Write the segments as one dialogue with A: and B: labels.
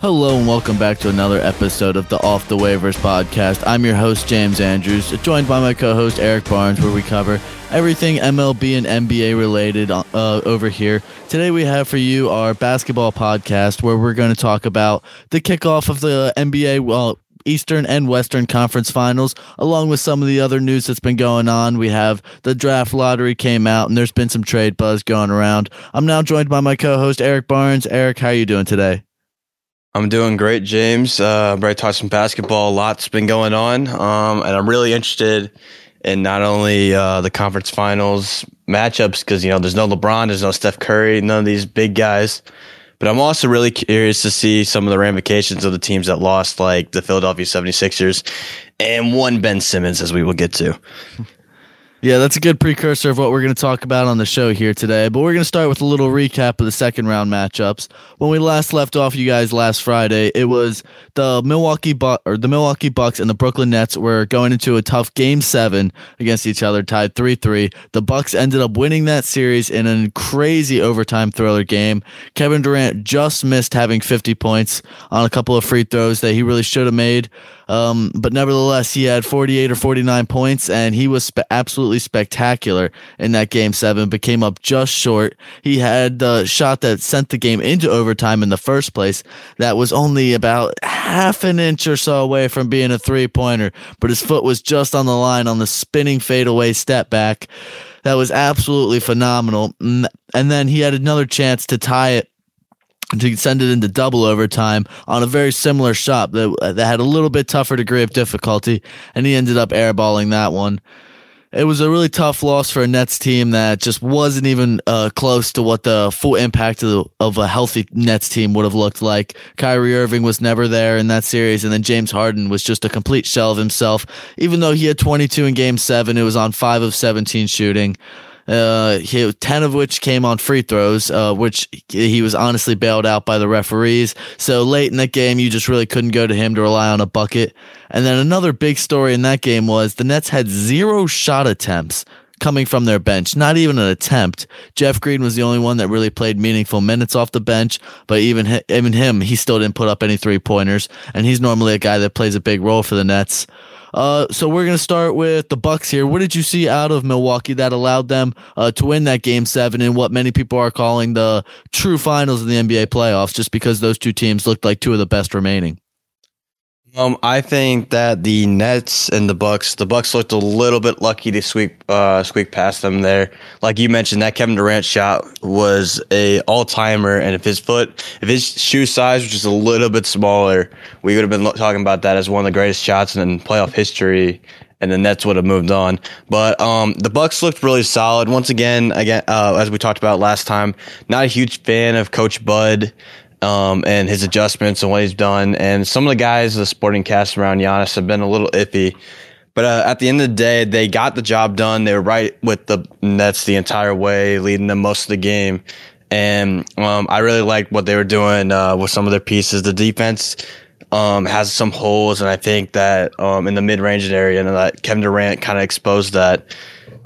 A: Hello and welcome back to another episode of the Off the Waivers podcast. I'm your host James Andrews, joined by my co-host Eric Barnes, where we cover everything MLB and NBA related uh, over here. Today we have for you our basketball podcast, where we're going to talk about the kickoff of the NBA well, Eastern and Western Conference Finals, along with some of the other news that's been going on. We have the draft lottery came out, and there's been some trade buzz going around. I'm now joined by my co-host Eric Barnes. Eric, how are you doing today?
B: I'm doing great, James. Uh, I'm ready to talk some basketball. A lot's been going on, um, and I'm really interested in not only uh, the conference finals matchups because you know there's no LeBron, there's no Steph Curry, none of these big guys. But I'm also really curious to see some of the ramifications of the teams that lost, like the Philadelphia 76ers and one Ben Simmons, as we will get to.
A: Yeah, that's a good precursor of what we're going to talk about on the show here today. But we're going to start with a little recap of the second round matchups. When we last left off, you guys last Friday, it was the Milwaukee Bu- or the Milwaukee Bucks and the Brooklyn Nets were going into a tough Game Seven against each other, tied three three. The Bucks ended up winning that series in a crazy overtime thriller game. Kevin Durant just missed having 50 points on a couple of free throws that he really should have made. Um, but nevertheless, he had 48 or 49 points, and he was spe- absolutely spectacular in that game seven, but came up just short. He had the shot that sent the game into overtime in the first place. That was only about half an inch or so away from being a three pointer, but his foot was just on the line on the spinning fadeaway step back. That was absolutely phenomenal. And then he had another chance to tie it to send it into double overtime on a very similar shot that, that had a little bit tougher degree of difficulty, and he ended up airballing that one. It was a really tough loss for a Nets team that just wasn't even uh, close to what the full impact of, the, of a healthy Nets team would have looked like. Kyrie Irving was never there in that series, and then James Harden was just a complete shell of himself. Even though he had 22 in Game Seven, it was on five of 17 shooting. Uh, he, 10 of which came on free throws, uh, which he was honestly bailed out by the referees. So late in that game, you just really couldn't go to him to rely on a bucket. And then another big story in that game was the Nets had zero shot attempts coming from their bench, not even an attempt. Jeff Green was the only one that really played meaningful minutes off the bench, but even even him, he still didn't put up any three pointers, and he's normally a guy that plays a big role for the Nets. Uh, so we're gonna start with the Bucks here. What did you see out of Milwaukee that allowed them uh, to win that Game Seven in what many people are calling the true finals of the NBA playoffs? Just because those two teams looked like two of the best remaining.
B: Um, I think that the Nets and the Bucks, the Bucks looked a little bit lucky to sweep, uh, squeak past them there. Like you mentioned, that Kevin Durant shot was a all timer, and if his foot, if his shoe size was just a little bit smaller, we would have been talking about that as one of the greatest shots in playoff history. And the Nets would have moved on, but um, the Bucks looked really solid. Once again, again, uh, as we talked about last time, not a huge fan of Coach Bud um, and his adjustments and what he's done. And some of the guys, the sporting cast around Giannis, have been a little iffy. But uh, at the end of the day, they got the job done. They were right with the Nets the entire way, leading them most of the game. And um, I really liked what they were doing uh, with some of their pieces. The defense um, has some holes, and I think that um, in the mid range area, and that Kevin Durant kind of exposed that.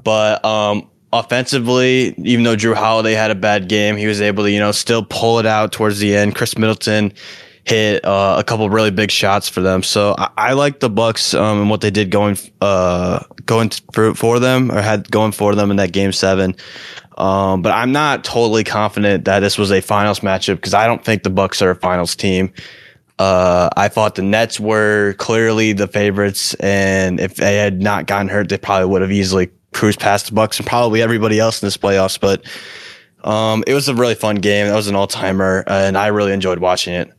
B: But um, offensively, even though Jrue Holiday had a bad game, he was able to, you know, still pull it out towards the end. Khris Middleton hit uh, a couple really big shots for them. So I, I like the Bucks um, and what they did going uh, going for, for them or had going for them in that game seven. Um, but I'm not totally confident that this was a finals matchup because I don't think the Bucks are a finals team. Uh, I thought the Nets were clearly the favorites, and if they had not gotten hurt, they probably would have easily cruise past the Bucks and probably everybody else in this playoffs. But um, it was a really fun game. That was an all timer, and I really enjoyed watching it.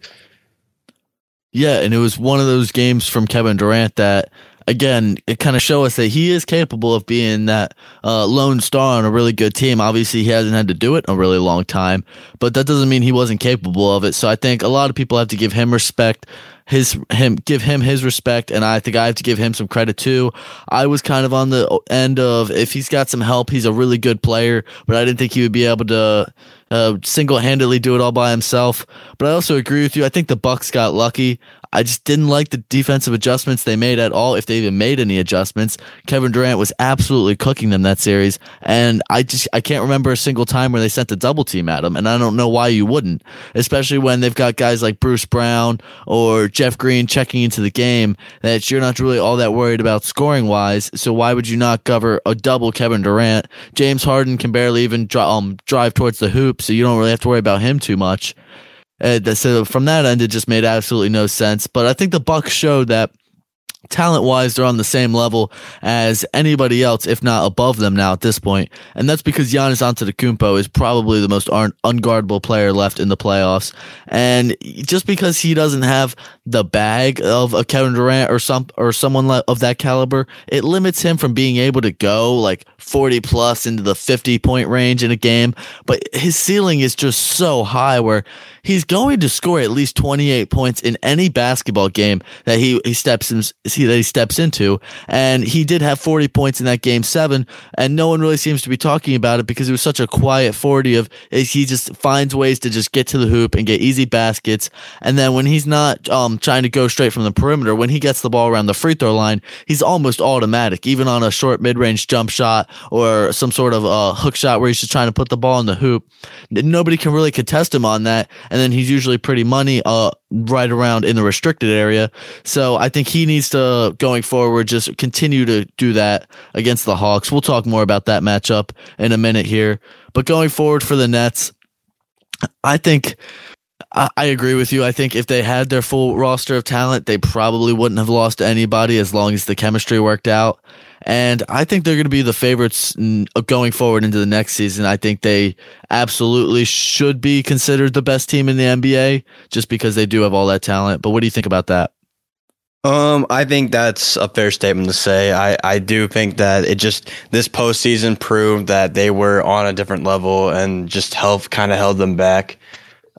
A: Yeah, and it was one of those games from Kevin Durant that, again, it kind of show us that he is capable of being that uh, lone star on a really good team. Obviously, he hasn't had to do it in a really long time, but that doesn't mean he wasn't capable of it. So I think a lot of people have to give him respect his him give him his respect, and I think I have to give him some credit too. I was kind of on the end of if he's got some help, he's a really good player, but I didn't think he would be able to uh, single handedly do it all by himself. But I also agree with you. I think the Bucks got lucky. I just didn't like the defensive adjustments they made at all, if they even made any adjustments. Kevin Durant was absolutely cooking them that series, and I just I can't remember a single time where they sent a double team at him, and I don't know why you wouldn't, especially when they've got guys like Bruce Brown or Jeff Green checking into the game that you're not really all that worried about scoring wise. So why would you not cover a double Kevin Durant? James Harden can barely even um, drive towards the hoop, so you don't really have to worry about him too much. Uh, so from that end, it just made absolutely no sense. But I think the Bucks showed that talent wise, they're on the same level as anybody else, if not above them now at this point. And that's because Giannis Antetokounmpo is probably the most un- unguardable player left in the playoffs. And just because he doesn't have the bag of a Kevin Durant or some or someone of that caliber, it limits him from being able to go like 40 plus into the 50 point range in a game. But his ceiling is just so high where he's going to score at least 28 points in any basketball game that he, he steps in, that he steps into. And he did have 40 points in that game seven. And no one really seems to be talking about it because it was such a quiet 40 of he just finds ways to just get to the hoop and get easy baskets. And then when he's not, um, trying to go straight from the perimeter, when he gets the ball around the free throw line, he's almost automatic, even on a short mid range jump shot or some sort of uh, hook shot where he's just trying to put the ball in the hoop. Nobody can really contest him on that and then he's usually pretty money uh right around in the restricted area. So I think he needs to going forward just continue to do that against the Hawks. We'll talk more about that matchup in a minute here. But going forward for the Nets, I think I, agree with you. I think if they had their full roster of talent, they probably wouldn't have lost anybody as long as the chemistry worked out. And I think they're going to be the favorites going forward into the next season. I think they absolutely should be considered the best team in the NBA just because they do have all that talent. But what do you think about that?
B: Um, I think that's a fair statement to say. I, I do think that it just this postseason proved that they were on a different level and just health kind of held them back.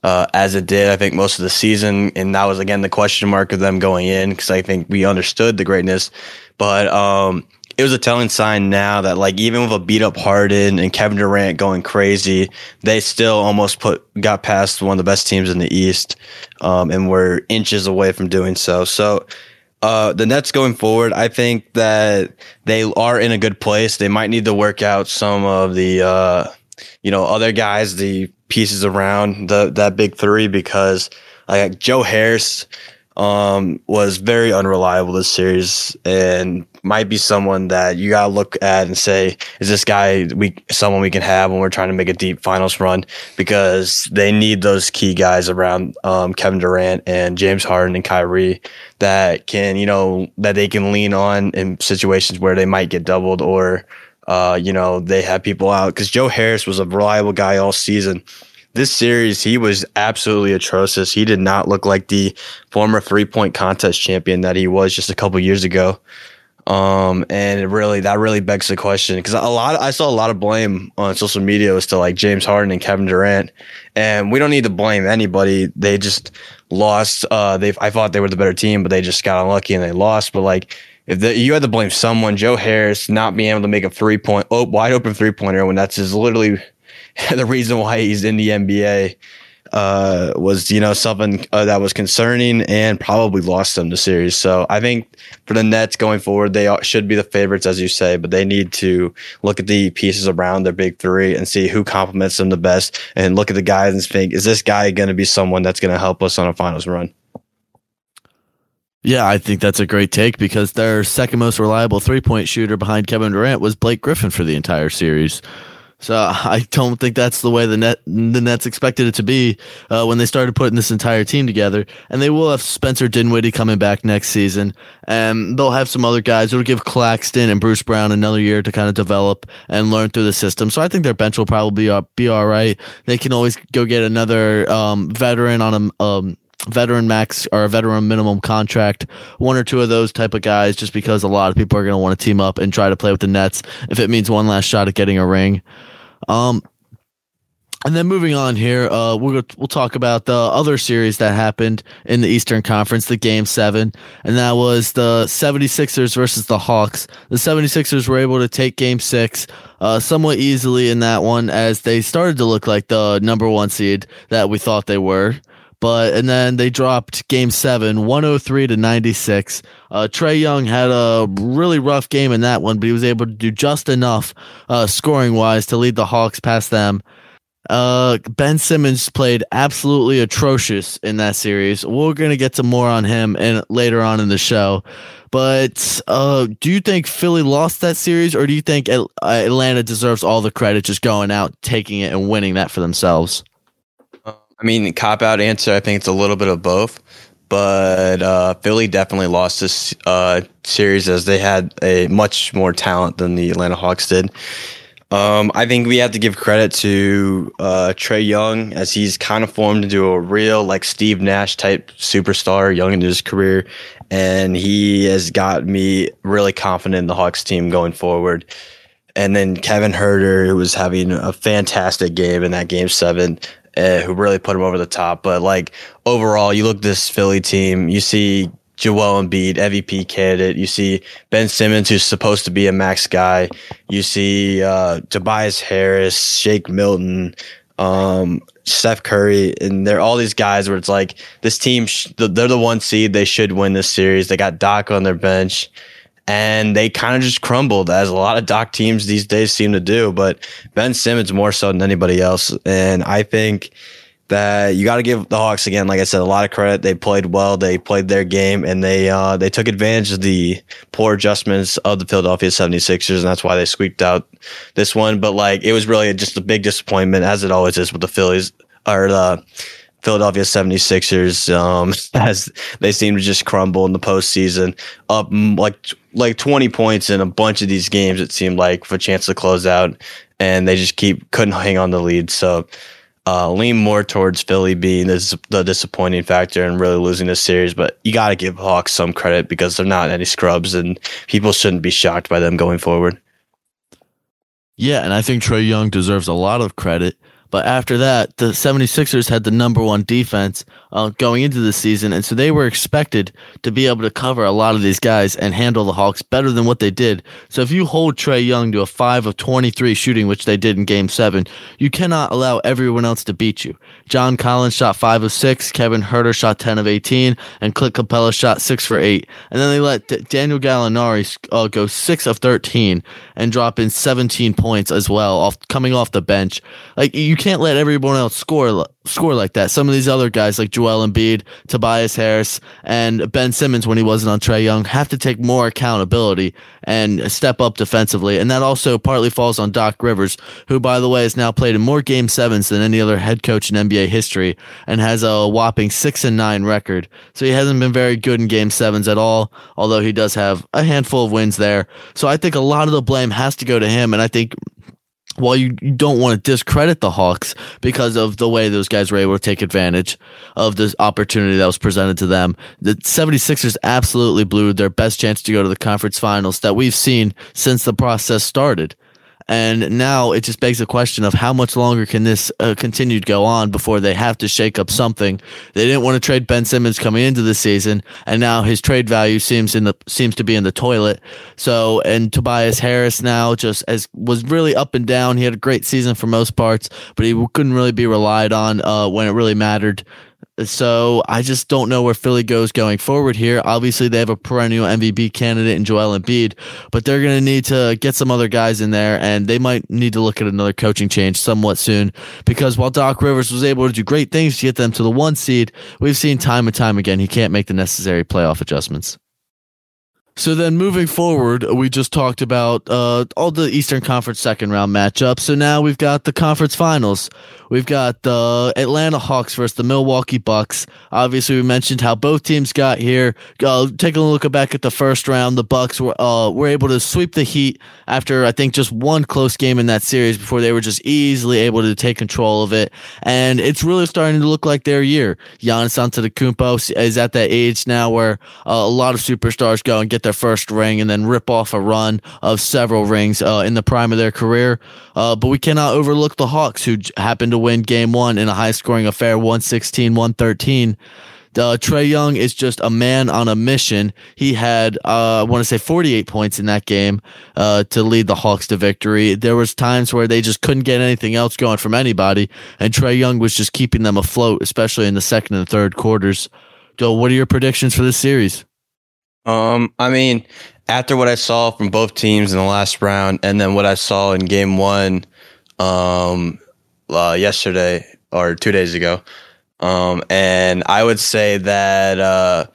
B: Uh, as it did, I think most of the season, and that was again the question mark of them going in because I think we understood the greatness, but um, it was a telling sign now that like even with a beat up Harden and Kevin Durant going crazy, they still almost put got past one of the best teams in the East, um, and were inches away from doing so. So. Uh, the Nets going forward, I think that they are in a good place. They might need to work out some of the, uh, you know, other guys, the pieces around the that big three, because like Joe Harris, um, was very unreliable this series and might be someone that you gotta look at and say, is this guy we someone we can have when we're trying to make a deep finals run? Because they need those key guys around um, Kevin Durant and James Harden and Kyrie that can, you know, that they can lean on in situations where they might get doubled or uh, you know, they had people out. Because Joe Harris was a reliable guy all season this series, he was absolutely atrocious. He did not look like the former three point contest champion that he was just a couple years ago. Um, and it really, that really begs the question because a lot, I saw a lot of blame on social media as to like James Harden and Kevin Durant. And we don't need to blame anybody. They just lost. Uh, they, I thought they were the better team, but they just got unlucky and they lost. But like, if the, you had to blame someone, Joe Harris not being able to make a three point, oh, wide open three pointer when that's his literally the reason why he's in the NBA uh, was you know something uh, that was concerning and probably lost them the series. So I think for the Nets going forward, they should be the favorites as you say, but they need to look at the pieces around their big three and see who complements them the best, and look at the guys and think, is this guy going to be someone that's going to help us on a finals run?
A: Yeah, I think that's a great take because their second most reliable three point shooter behind Kevin Durant was Blake Griffin for the entire series. So I don't think that's the way the net the Nets expected it to be uh, when they started putting this entire team together. And they will have Spencer Dinwiddie coming back next season, and they'll have some other guys. It'll give Claxton and Bruce Brown another year to kind of develop and learn through the system. So I think their bench will probably be, uh, be all right. They can always go get another um, veteran on a um, veteran max or a veteran minimum contract, one or two of those type of guys, just because a lot of people are going to want to team up and try to play with the Nets if it means one last shot at getting a ring. Um, And then moving on here, uh, we'll we'll talk about the other series that happened in the Eastern Conference, the Game 7, and that was the 76ers versus the Hawks. The 76ers were able to take Game 6 uh, somewhat easily in that one as they started to look like the number one seed that we thought they were. But and then they dropped game seven, 103 to 96. Uh, Trae Young had a really rough game in that one, but he was able to do just enough uh, scoring wise to lead the Hawks past them. Uh, ben Simmons played absolutely atrocious in that series. We're gonna get to more on him and later on in the show. But uh, do you think Philly lost that series, or do you think Atlanta deserves all the credit just going out, taking it, and winning that for themselves?
B: I mean, cop out answer. I think it's a little bit of both, but uh, Philly definitely lost this uh, series as they had a much more talent than the Atlanta Hawks did. Um, I think we have to give credit to uh, Trae Young as he's kind of formed into a real like Steve Nash type superstar young into his career, and he has got me really confident in the Hawks team going forward. And then Kevin Huerter, who was having a fantastic game in that game seven, uh, who really put him over the top. But like overall, you look at this Philly team, you see Joel Embiid, MVP candidate. You see Ben Simmons, who's supposed to be a max guy. You see uh, Tobias Harris, Shake Milton, um, Seth Curry, and they're all these guys where it's like this team, sh- they're the one seed. They should win this series. They got Doc on their bench and they kind of just crumbled as a lot of doc teams these days seem to do. But Ben Simmons more so than anybody else, and I think that you got to give the Hawks again, like I said, a lot of credit. They played well, they played their game, and they uh, they took advantage of the poor adjustments of the Philadelphia 76ers, and that's why they squeaked out this one. But like it was really just a big disappointment, as it always is with the Phillies or the Philadelphia 76ers um, as they seem to just crumble in the postseason, up like like 20 points in a bunch of these games. It seemed like for a chance to close out, and they just keep couldn't hang on the lead. So uh, lean more towards Philly being the, the disappointing factor and really losing this series. But you got to give Hawks some credit because they're not any scrubs, and people shouldn't be shocked by them going forward.
A: Yeah, and I think Trae Young deserves a lot of credit but after that, the 76ers had the number one defense uh, going into the season. And so they were expected to be able to cover a lot of these guys and handle the Hawks better than what they did. So if you hold Trae Young to a 5 of 23 shooting, which they did in game seven, you cannot allow everyone else to beat you. John Collins shot 5 of 6, Kevin Huerter shot 10 of 18, and Clint Capela shot 6 for 8. And then they let D- Daniel Gallinari uh, go 6 of 13 and drop in 17 points as well, off coming off the bench. Like you can't let everyone else score score like that. Some of these other guys like Joel Embiid, Tobias Harris, and Ben Simmons when he wasn't on Trae Young have to take more accountability and step up defensively. And that also partly falls on Doc Rivers, who by the way has now played in more game sevens than any other head coach in NBA history and has a whopping six and nine record. So he hasn't been very good in game sevens at all, although he does have a handful of wins there. So I think a lot of the blame has to go to him. And I think while you, don't want to discredit the Hawks because of the way those guys were able to take advantage of this opportunity that was presented to them, the 76ers absolutely blew their best chance to go to the conference finals that we've seen since the process started. And now it just begs the question of how much longer can this uh, continue to go on before they have to shake up something. They didn't want to trade Ben Simmons coming into the season, and now his trade value seems in the seems to be in the toilet. So, and Tobias Harris now just as was really up and down. He had a great season for most parts, but he couldn't really be relied on uh, when it really mattered. So I just don't know where Philly goes going forward here. Obviously, they have a perennial MVP candidate in Joel Embiid, but they're going to need to get some other guys in there, and they might need to look at another coaching change somewhat soon. Because while Doc Rivers was able to do great things to get them to the one seed, we've seen time and time again he can't make the necessary playoff adjustments. So then moving forward, we just talked about uh, all the Eastern Conference second round matchups. So now we've got the conference finals. We've got the Atlanta Hawks versus the Milwaukee Bucks. Obviously, we mentioned how both teams got here. Uh, taking a look back at the first round, the Bucks were uh, were able to sweep the Heat after I think just one close game in that series before they were just easily able to take control of it. And it's really starting to look like their year. Giannis Antetokounmpo is at that age now where uh, a lot of superstars go and get their their first ring and then rip off a run of several rings uh, in the prime of their career. Uh, but we cannot overlook the Hawks, who happened to win game one in a high scoring affair, 116 113. Uh, Trae Young is just a man on a mission. He had, uh, I want to say, 48 points in that game uh, to lead the Hawks to victory. There was times where they just couldn't get anything else going from anybody, and Trae Young was just keeping them afloat, especially in the second and third quarters. Joe, what are your predictions for this series?
B: Um, I mean, after what I saw from both teams in the last round, and then what I saw in Game One, um, uh, yesterday or two days ago, um, and I would say that uh,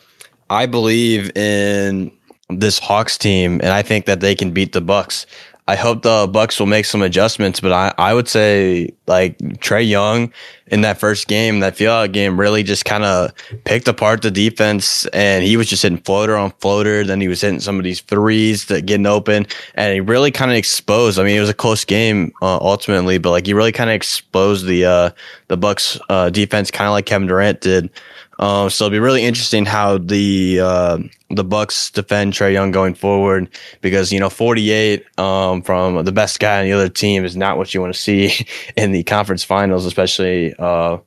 B: I believe in this Hawks team, and I think that they can beat the Bucks. I hope the Bucks will make some adjustments, but I, I would say like Trae Young in that first game, that field game, really just kind of picked apart the defense, and he was just hitting floater on floater. Then he was hitting some of these threes that getting open, and he really kind of exposed. I mean, it was a close game uh, ultimately, but like he really kind of exposed the uh, the Bucks uh, defense, kind of like Kevin Durant did. Um, so it'll be really interesting how the uh, the Bucks defend Trae Young going forward because you know 48 um, from the best guy on the other team is not what you want to see in the conference finals, especially uh,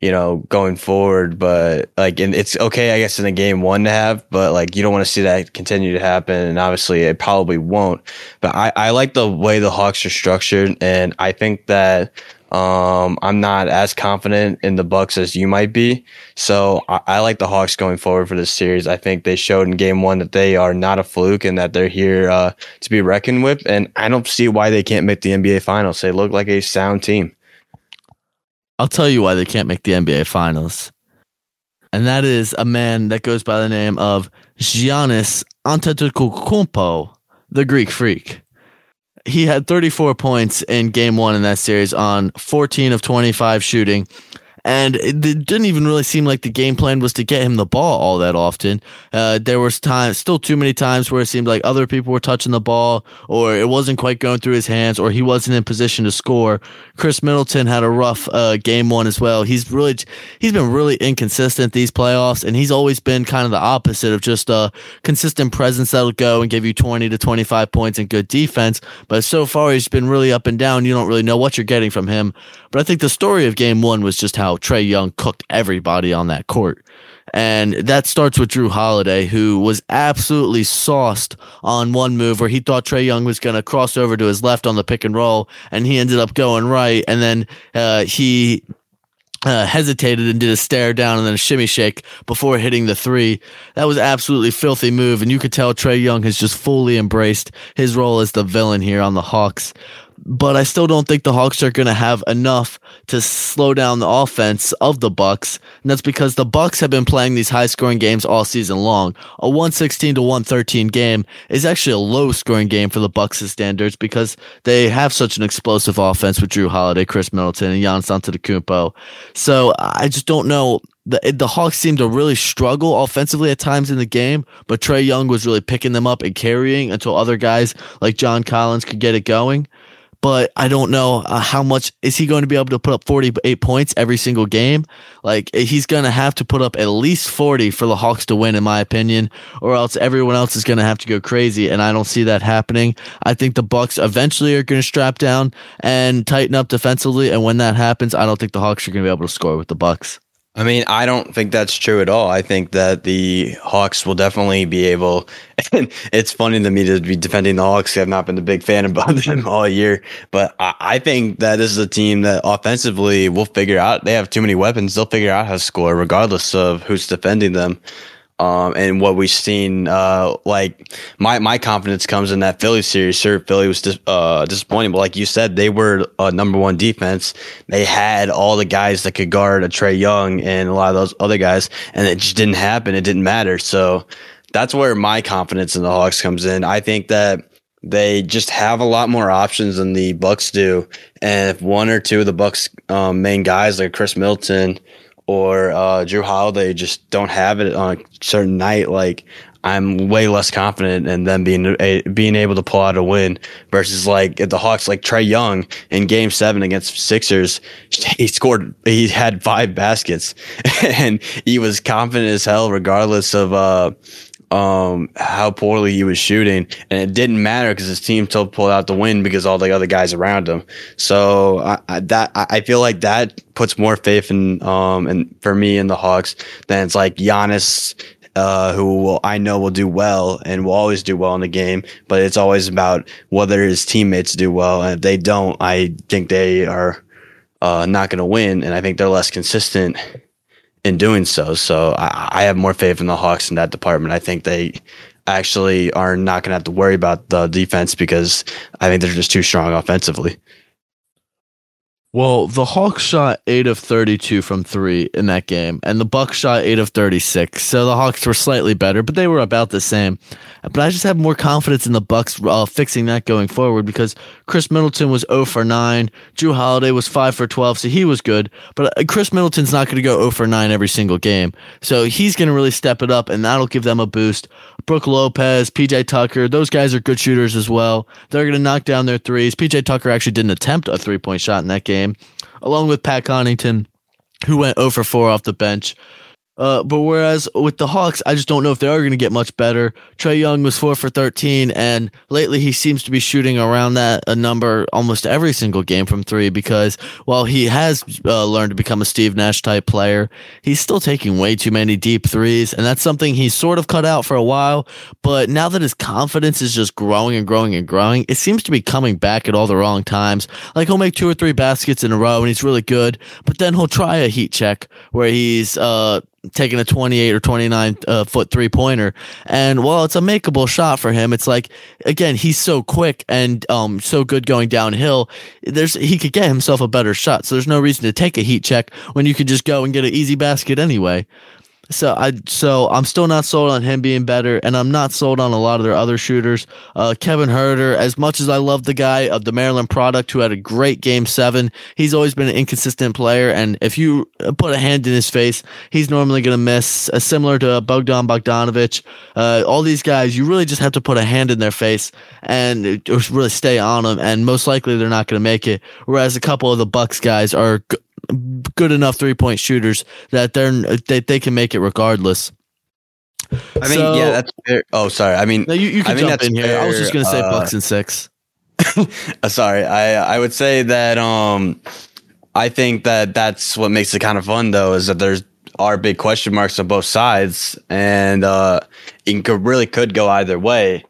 B: you know going forward. But like, and it's okay, I guess, in a game one to have, but like you don't want to see that continue to happen, and obviously it probably won't. But I, I like the way the Hawks are structured, and I think that um, I'm not as confident in the Bucks as you might be. So I, I, like the Hawks going forward for this series. I think they showed in game one that they are not a fluke and that they're here uh, to be reckoned with. And I don't see why they can't make the NBA finals. They look like a sound team.
A: I'll tell you why they can't make the NBA finals. And that is a man that goes by the name of Giannis Antetokounmpo, the Greek freak he had 34 points in game one in that series on 14 of 25 shooting and it didn't even really seem like the game plan was to get him the ball all that often. Uh, there was time, still too many times where it seemed like other people were touching the ball, or it wasn't quite going through his hands, or he wasn't in position to score. Khris Middleton had a rough uh, game one as well. He's really, he's been really inconsistent these playoffs, and he's always been kind of the opposite of just a consistent presence that'll go and give you 20 to 25 points and good defense. But so far, he's been really up and down. You don't really know what you're getting from him. But I think the story of game one was just how Trae Young cooked everybody on that court. And that starts with Jrue Holiday, who was absolutely sauced on one move where he thought Trae Young was going to cross over to his left on the pick and roll, and he ended up going right. And then uh, he uh, hesitated and did a stare down and then a shimmy shake before hitting the three. That was absolutely filthy move, and you could tell Trae Young has just fully embraced his role as the villain here on the Hawks but I still don't think the Hawks are going to have enough to slow down the offense of the Bucks, and that's because the Bucks have been playing these high-scoring games all season long. A 116 to 113 game is actually a low-scoring game for the Bucks' standards because they have such an explosive offense with Jrue Holiday, Khris Middleton, and Giannis Antetokounmpo. So I just don't know the the Hawks seemed to really struggle offensively at times in the game, but Trae Young was really picking them up and carrying until other guys like John Collins could get it going but I don't know uh, how much is he going to be able to put up 48 points every single game. Like he's going to have to put up at least 40 for the Hawks to win, in my opinion, or else everyone else is going to have to go crazy. And I don't see that happening. I think the Bucks eventually are going to strap down and tighten up defensively. And when that happens, I don't think the Hawks are going to be able to score with the Bucks.
B: I mean, I don't think that's true at all. I think that the Hawks will definitely be able. And it's funny to me to be defending the Hawks. I've not been a big fan of them all year, but I, I think that this is a team that offensively will figure out. They have too many weapons. They'll figure out how to score regardless of who's defending them. Um, and what we've seen, uh, like my my confidence comes in that Philly series. Sure, Philly was dis- uh, disappointing, but like you said, they were a number one defense. They had all the guys that could guard a Trae Young and a lot of those other guys, and it just didn't happen. It didn't matter. So that's where my confidence in the Hawks comes in. I think that they just have a lot more options than the Bucks do, and if one or two of the Bucks um, main guys like Khris Middleton or uh, Jrue Holiday just don't have it on a certain night, like I'm way less confident in them being a, being able to pull out a win versus like if the Hawks like Trae Young in Game Seven against Sixers, he scored he had five baskets and he was confident as hell regardless of uh um, how poorly he was shooting, and it didn't matter because his team still pulled out the win because all the other guys around him. So I, I, that I feel like that puts more faith in um and for me in the Hawks than it's like Giannis. Uh, who will, I know will do well and will always do well in the game, but it's always about whether his teammates do well. And if they don't, I think they are uh, not going to win. And I think they're less consistent in doing so. So I, I have more faith in the Hawks in that department. I think they actually are not going to have to worry about the defense because I think they're just too strong offensively.
A: Well, the Hawks shot 8 of 32 from 3 in that game, and the Bucks shot 8 of 36. So the Hawks were slightly better, but they were about the same. But I just have more confidence in the Bucks uh, fixing that going forward because Khris Middleton was 0 for 9, Jrue Holiday was 5 for 12, so he was good. But Khris Middleton's not going to go 0 for 9 every single game. So he's going to really step it up, and that'll give them a boost. Brook Lopez, PJ Tucker, those guys are good shooters as well. They're going to knock down their threes. PJ Tucker actually didn't attempt a three point shot in that game, along with Pat Connaughton, who went 0 for 4 off the bench. Uh, but whereas with the Hawks, I just don't know if they are going to get much better. Trae Young was four for 13, and lately he seems to be shooting around that a number almost every single game from three because while he has uh, learned to become a Steve Nash type player, he's still taking way too many deep threes, and that's something he's sort of cut out for a while. But now that his confidence is just growing and growing and growing, it seems to be coming back at all the wrong times. Like he'll make two or three baskets in a row, and he's really good, but then he'll try a heat check where he's uh taking a 28 or 29 uh, foot three pointer. And while it's a makeable shot for him, it's like, again, he's so quick and um, so good going downhill. There's He could get himself a better shot. So there's no reason to take a heat check when you could just go and get an easy basket anyway. So I so I'm still not sold on him being better, and I'm not sold on a lot of their other shooters. Uh, Kevin Huerter, as much as I love the guy of the Maryland product who had a great game seven, he's always been an inconsistent player, and if you put a hand in his face, he's normally going to miss. Uh, similar to Bogdan Bogdanovic, uh, all these guys, you really just have to put a hand in their face and really stay on them, and most likely they're not going to make it. Whereas a couple of the Bucks guys are good enough three point shooters that they're they, they can make it regardless.
B: I mean, so, yeah, that's fair. Oh, sorry. I mean,
A: no, you, you can I jump in here. Fair. I was just going to say uh, Bucks and six.
B: Uh, sorry, I I would say that um, I think that that's what makes it kind of fun though is that there's are big question marks on both sides, and uh, it could, really could go either way.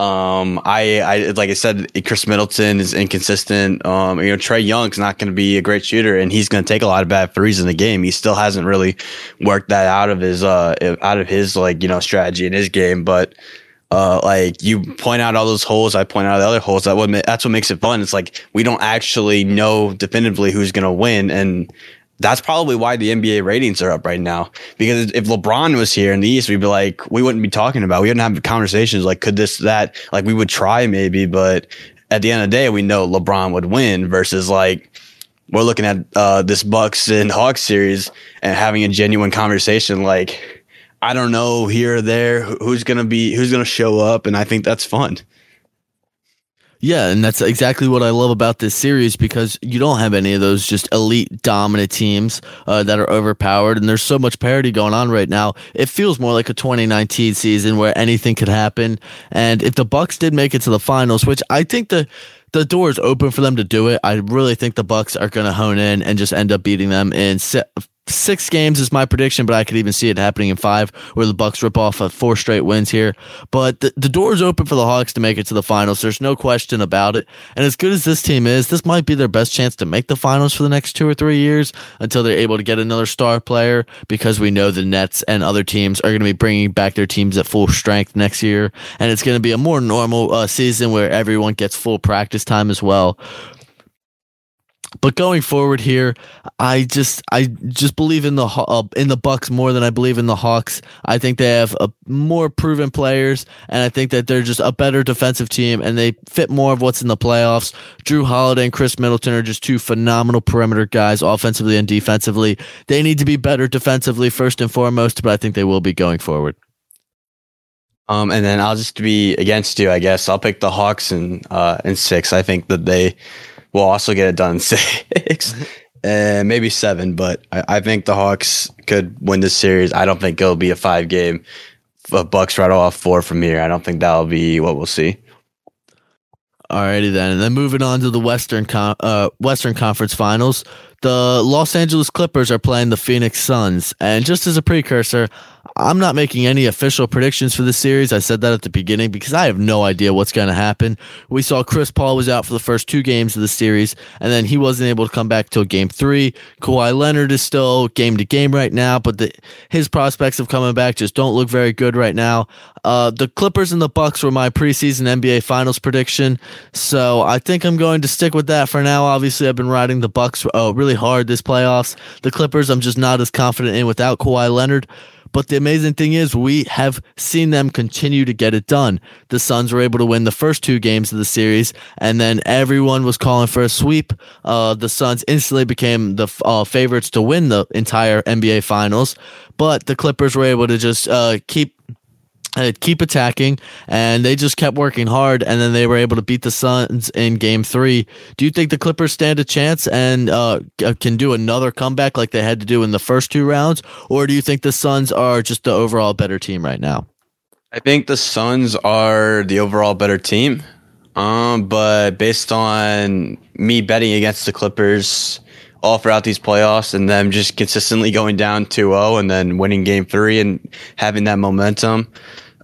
B: Um, I, I like I said, Khris Middleton is inconsistent. Um, you know, Trae Young's not going to be a great shooter, and he's going to take a lot of bad threes in the game. He still hasn't really worked that out of his uh out of his like you know strategy in his game. But uh, like you point out all those holes, I point out the other holes. That what that's what makes it fun. It's like we don't actually know definitively who's going to win, and that's probably why the NBA ratings are up right now. Because if LeBron was here in the East, we'd be like, we wouldn't be talking about. We wouldn't have conversations like, could this, that, like we would try maybe, but at the end of the day, we know LeBron would win versus like we're looking at uh, this Bucks and Hawks series and having a genuine conversation. Like, I don't know here or there who's gonna be who's gonna show up, and I think that's fun.
A: Yeah, and that's exactly what I love about this series because you don't have any of those just elite dominant teams uh, that are overpowered, and there's so much parity going on right now. It feels more like a 2019 season where anything could happen. And if the Bucks did make it to the finals, which I think the the door is open for them to do it, I really think the Bucks are going to hone in and just end up beating them in six games is my prediction, but I could even see it happening in five, where the Bucks rip off of four straight wins here. But the, the door is open for the Hawks to make it to the finals. There's no question about it. And as good as this team is, this might be their best chance to make the finals for the next two or three years until they're able to get another star player. Because we know the Nets and other teams are going to be bringing back their teams at full strength next year, and it's going to be a more normal uh, season where everyone gets full practice time as well. But going forward here, I just I just believe in the uh, in the Bucks more than I believe in the Hawks. I think they have a, more proven players, and I think that they're just a better defensive team, and they fit more of what's in the playoffs. Jrue Holiday and Khris Middleton are just two phenomenal perimeter guys, offensively and defensively. They need to be better defensively first and foremost, but I think they will be going forward.
B: Um, and then I'll just be against you, I guess. I'll pick the Hawks in uh, in six. I think that they We'll also get it done six and maybe seven, but I, I, think the Hawks could win this series. I don't think it'll be a five game uh, Bucks right off four from here. I don't think that'll be what we'll see.
A: Alrighty then, and then moving on to the Western Con- uh, Western Conference Finals, the Los Angeles Clippers are playing the Phoenix Suns, and just as a precursor, I'm not making any official predictions for the series. I said that at the beginning because I have no idea what's going to happen. We saw Chris Paul was out for the first two games of the series, and then he wasn't able to come back till game three. Kawhi Leonard is still game to game right now, but the, his prospects of coming back just don't look very good right now. Uh, the Clippers and the Bucks were my preseason NBA Finals prediction, so I think I'm going to stick with that for now. Obviously, I've been riding the Bucks uh, really hard this playoffs. The Clippers, I'm just not as confident in without Kawhi Leonard. But the amazing thing is, we have seen them continue to get it done. The Suns were able to win the first two games of the series, and then everyone was calling for a sweep. Uh, the Suns instantly became the uh, favorites to win the entire NBA Finals, but the Clippers were able to just uh, keep uh, keep attacking, and they just kept working hard, and then they were able to beat the Suns in Game Three. Do you think the Clippers stand a chance and uh, can do another comeback like they had to do in the first two rounds, or do you think the Suns are just the overall better team right now?
B: I think the Suns are the overall better team, um, but based on me betting against the Clippers all throughout these playoffs and them just consistently going down 2-0 and then winning game three and having that momentum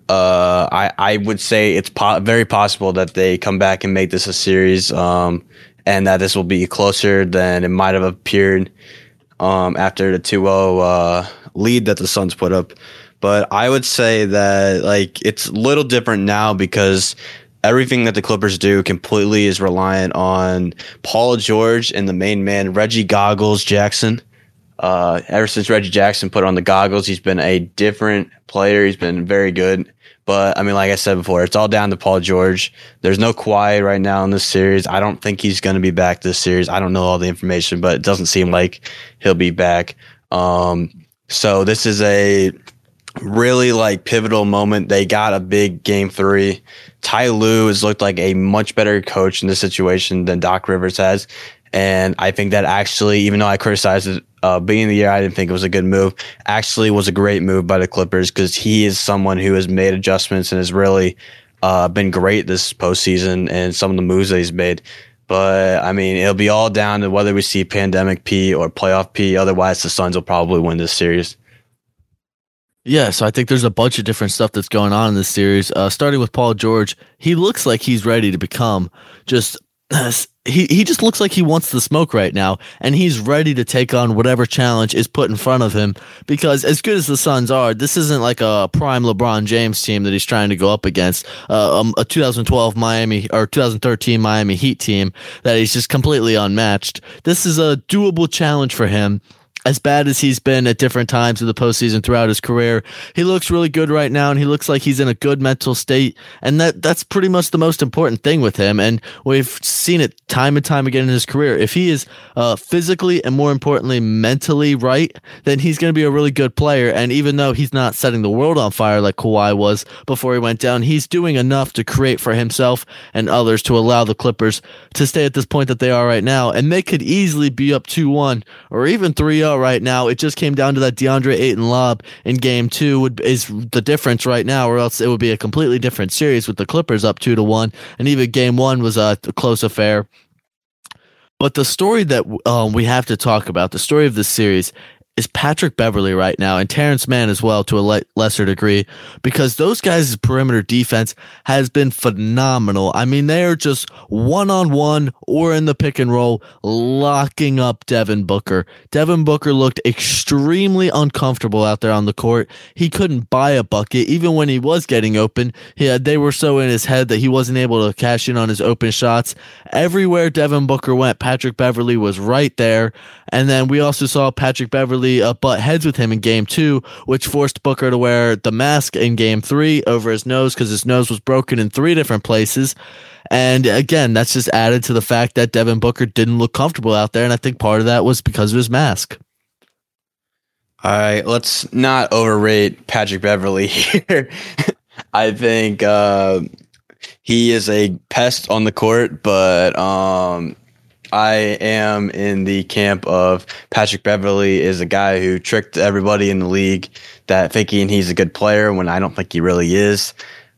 B: uh, I I would say it's po- very possible that they come back and make this a series, um, and that this will be closer than it might have appeared um, after the 2-0 uh, lead that the Suns put up. But I would say that like it's a little different now because everything that the Clippers do completely is reliant on Paul George and the main man Reggie Goggles Jackson. Uh, ever since Reggie Jackson put on the goggles, he's been a different player. He's been very good. But I mean, like I said before, it's all down to Paul George. There's no Kawhi right now in this series. I don't think he's going to be back this series. I don't know all the information, but it doesn't seem like he'll be back. Um, so this is a really like pivotal moment. They got a big game three. Ty Lue has looked like a much better coach in this situation than Doc Rivers has. And I think that actually, even though I criticized it uh, of the year, I didn't think it was a good move. Actually, was a great move by the Clippers because he is someone who has made adjustments and has really uh, been great this postseason and some of the moves that he's made. But I mean, it'll be all down to whether we see pandemic P or playoff P. Otherwise, the Suns will probably win this series.
A: Yeah, so I think there's a bunch of different stuff that's going on in this series. Uh, starting with Paul George, he looks like he's ready to become just he he just looks like he wants the smoke right now, and he's ready to take on whatever challenge is put in front of him. Because as good as the Suns are, this isn't like a prime LeBron James team that he's trying to go up against. Uh, um, a 2012 Miami or 2013 Miami Heat team that he's just completely unmatched. This is a doable challenge for him, as bad as he's been at different times of the postseason throughout his career, he looks really good right now, and he looks like he's in a good mental state, and that that's pretty much the most important thing with him. And we've seen it time and time again in his career. If he is uh, physically and more importantly mentally right, then he's going to be a really good player. And even though he's not setting the world on fire like Kawhi was before he went down, he's doing enough to create for himself and others to allow the Clippers to stay at this point that they are right now. And they could easily be up two one or even three zero right now. It just came down to that DeAndre Ayton lob in game two would, is the difference right now, or else it would be a completely different series with the Clippers up two to one. And even game one was a close affair. But the story that um, we have to talk about, the story of this series, is Patrick Beverley right now and Terance Mann as well to a le- lesser degree because those guys' perimeter defense has been phenomenal. I mean, they are just one on one or in the pick and roll locking up Devin Booker. Devin Booker looked extremely uncomfortable out there on the court. He couldn't buy a bucket even when he was getting open. He had, they were so in his head that he wasn't able to cash in on his open shots. Everywhere Devin Booker went, Patrick Beverley was right there. And then we also saw Patrick Beverley uh, butt heads with him in game two, which forced Booker to wear the mask in game three over his nose because his nose was broken in three different places. And again, that's just added to the fact that Devin Booker didn't look comfortable out there. And I think part of that was because of his mask.
B: All right, let's not overrate Patrick Beverley here. I think uh, he is a pest on the court, but um, I am in the camp of Patrick Beverley is a guy who tricked everybody in the league that thinking he's a good player when I don't think he really is.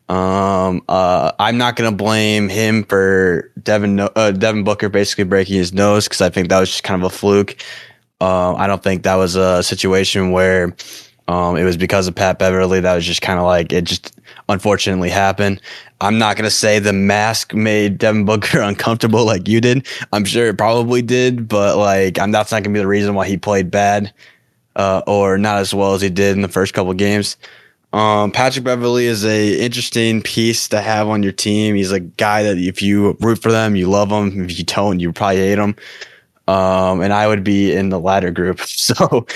B: Um, uh, I'm not gonna blame him for Devin uh, Devin Booker basically breaking his nose because I think that was just kind of a fluke. Uh, I don't think that was a situation where um, it was because of Pat Beverley. That was just kind of like it just unfortunately happen. I'm not gonna say the mask made Devin Booker uncomfortable like you did. I'm sure it probably did, but like I'm that's not gonna be the reason why he played bad uh, or not as well as he did in the first couple games. Um, Patrick Beverley is a interesting piece to have on your team. He's a guy that if you root for them, you love him. If you don't, you probably hate him. Um, and I would be in the latter group. So,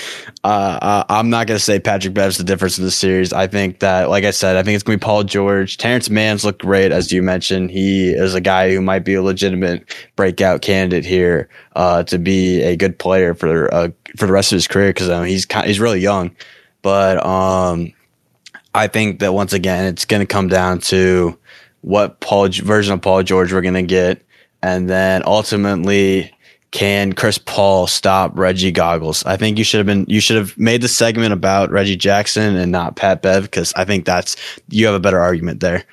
B: uh, I'm not going to say Patrick Bev's the difference in the series. I think that, like I said, I think it's going to be Paul George. Terance Mann's looked great, as you mentioned. He is a guy who might be a legitimate breakout candidate here, uh, to be a good player for, uh, for the rest of his career. Cause um, he's, he's really young, but, um, I think that once again, it's going to come down to what Paul version of Paul George we're going to get. And then ultimately, can Chris Paul stop Reggie Goggles? I think you should have been you should have made the segment about Reggie Jackson and not Pat Bev because I think that's you have a better argument there.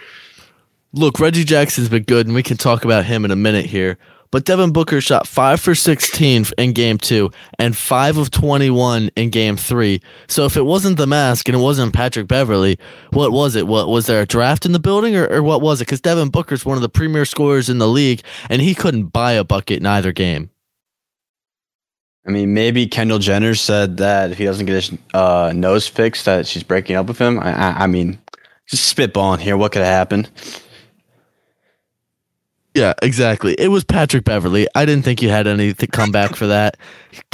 A: Look, Reggie Jackson's been good, and we can talk about him in a minute here. But Devin Booker shot five for 16 in game two and five of 21 in game three. So if it wasn't the mask and it wasn't Patrick Beverley, what was it? What was there a draft in the building or, or what was it? Because Devin Booker's one of the premier scorers in the league and he couldn't buy a bucket in either game.
B: I mean, maybe Kendall Jenner said that if he doesn't get his uh, nose fixed, that she's breaking up with him. I, I, I mean, just spitballing here. What could have happened?
A: Yeah, exactly. It was Patrick Beverley. I didn't think you had any to come back for that.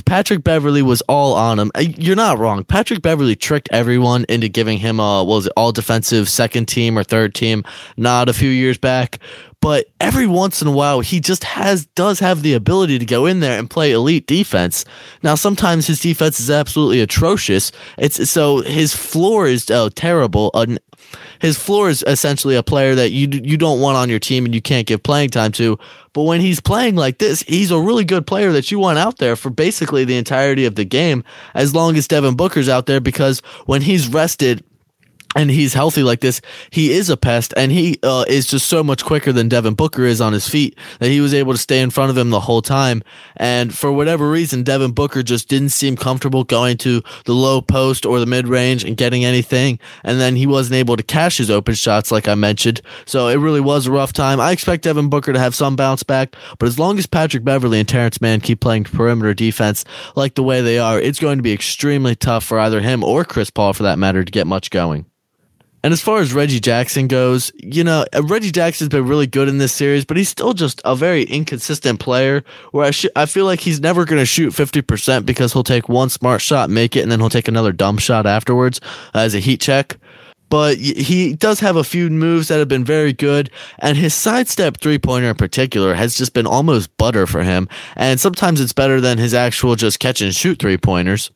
A: Patrick Beverley was all on him. You're not wrong. Patrick Beverley tricked everyone into giving him a was it all defensive second team or third team not a few years back. But every once in a while, he just has does have the ability to go in there and play elite defense. Now, sometimes his defense is absolutely atrocious. It's so his floor is uh, terrible. Uh, his floor is essentially a player that you you don't want on your team and you can't give playing time to. But when he's playing like this, he's a really good player that you want out there for basically the entirety of the game, as long as Devin Booker's out there, because when he's rested, and he's healthy like this, he is a pest, and he uh, is just so much quicker than Devin Booker is on his feet that he was able to stay in front of him the whole time. And for whatever reason, Devin Booker just didn't seem comfortable going to the low post or the mid range and getting anything. And then he wasn't able to cash his open shots, like I mentioned. So it really was a rough time. I expect Devin Booker to have some bounce back, but as long as Patrick Beverley and Terance Mann keep playing perimeter defense like the way they are, it's going to be extremely tough for either him or Chris Paul, for that matter, to get much going. And as far as Reggie Jackson goes, you know, uh, Reggie Jackson's been really good in this series, but he's still just a very inconsistent player where I, sh- I feel like he's never going to shoot 50% because he'll take one smart shot, make it, and then he'll take another dumb shot afterwards uh, as a heat check. But he does have a few moves that have been very good, and his sidestep three pointer in particular has just been almost butter for him. And sometimes it's better than his actual just catch and shoot three pointers.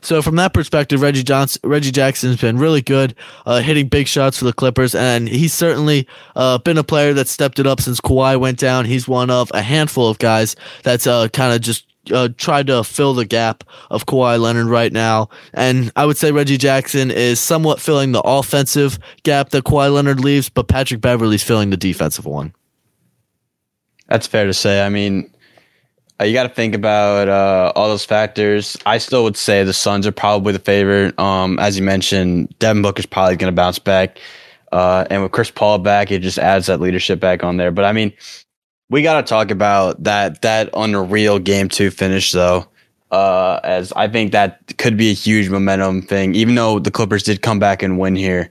A: So from that perspective, Reggie Johnson, Reggie Jackson's been really good, uh, hitting big shots for the Clippers, and he's certainly uh, been a player that stepped it up since Kawhi went down. He's one of a handful of guys that's uh, kind of just uh, tried to fill the gap of Kawhi Leonard right now. And I would say Reggie Jackson is somewhat filling the offensive gap that Kawhi Leonard leaves, but Patrick Beverley's filling the defensive one.
B: That's fair to say. I mean, uh, you got to think about uh, all those factors. I still would say the Suns are probably the favorite. Um, as you mentioned, Devin Booker's probably going to bounce back. Uh, and with Chris Paul back, it just adds that leadership back on there. But I mean, we got to talk about that that unreal game two finish though. Uh, as I think that could be a huge momentum thing, even though the Clippers did come back and win here.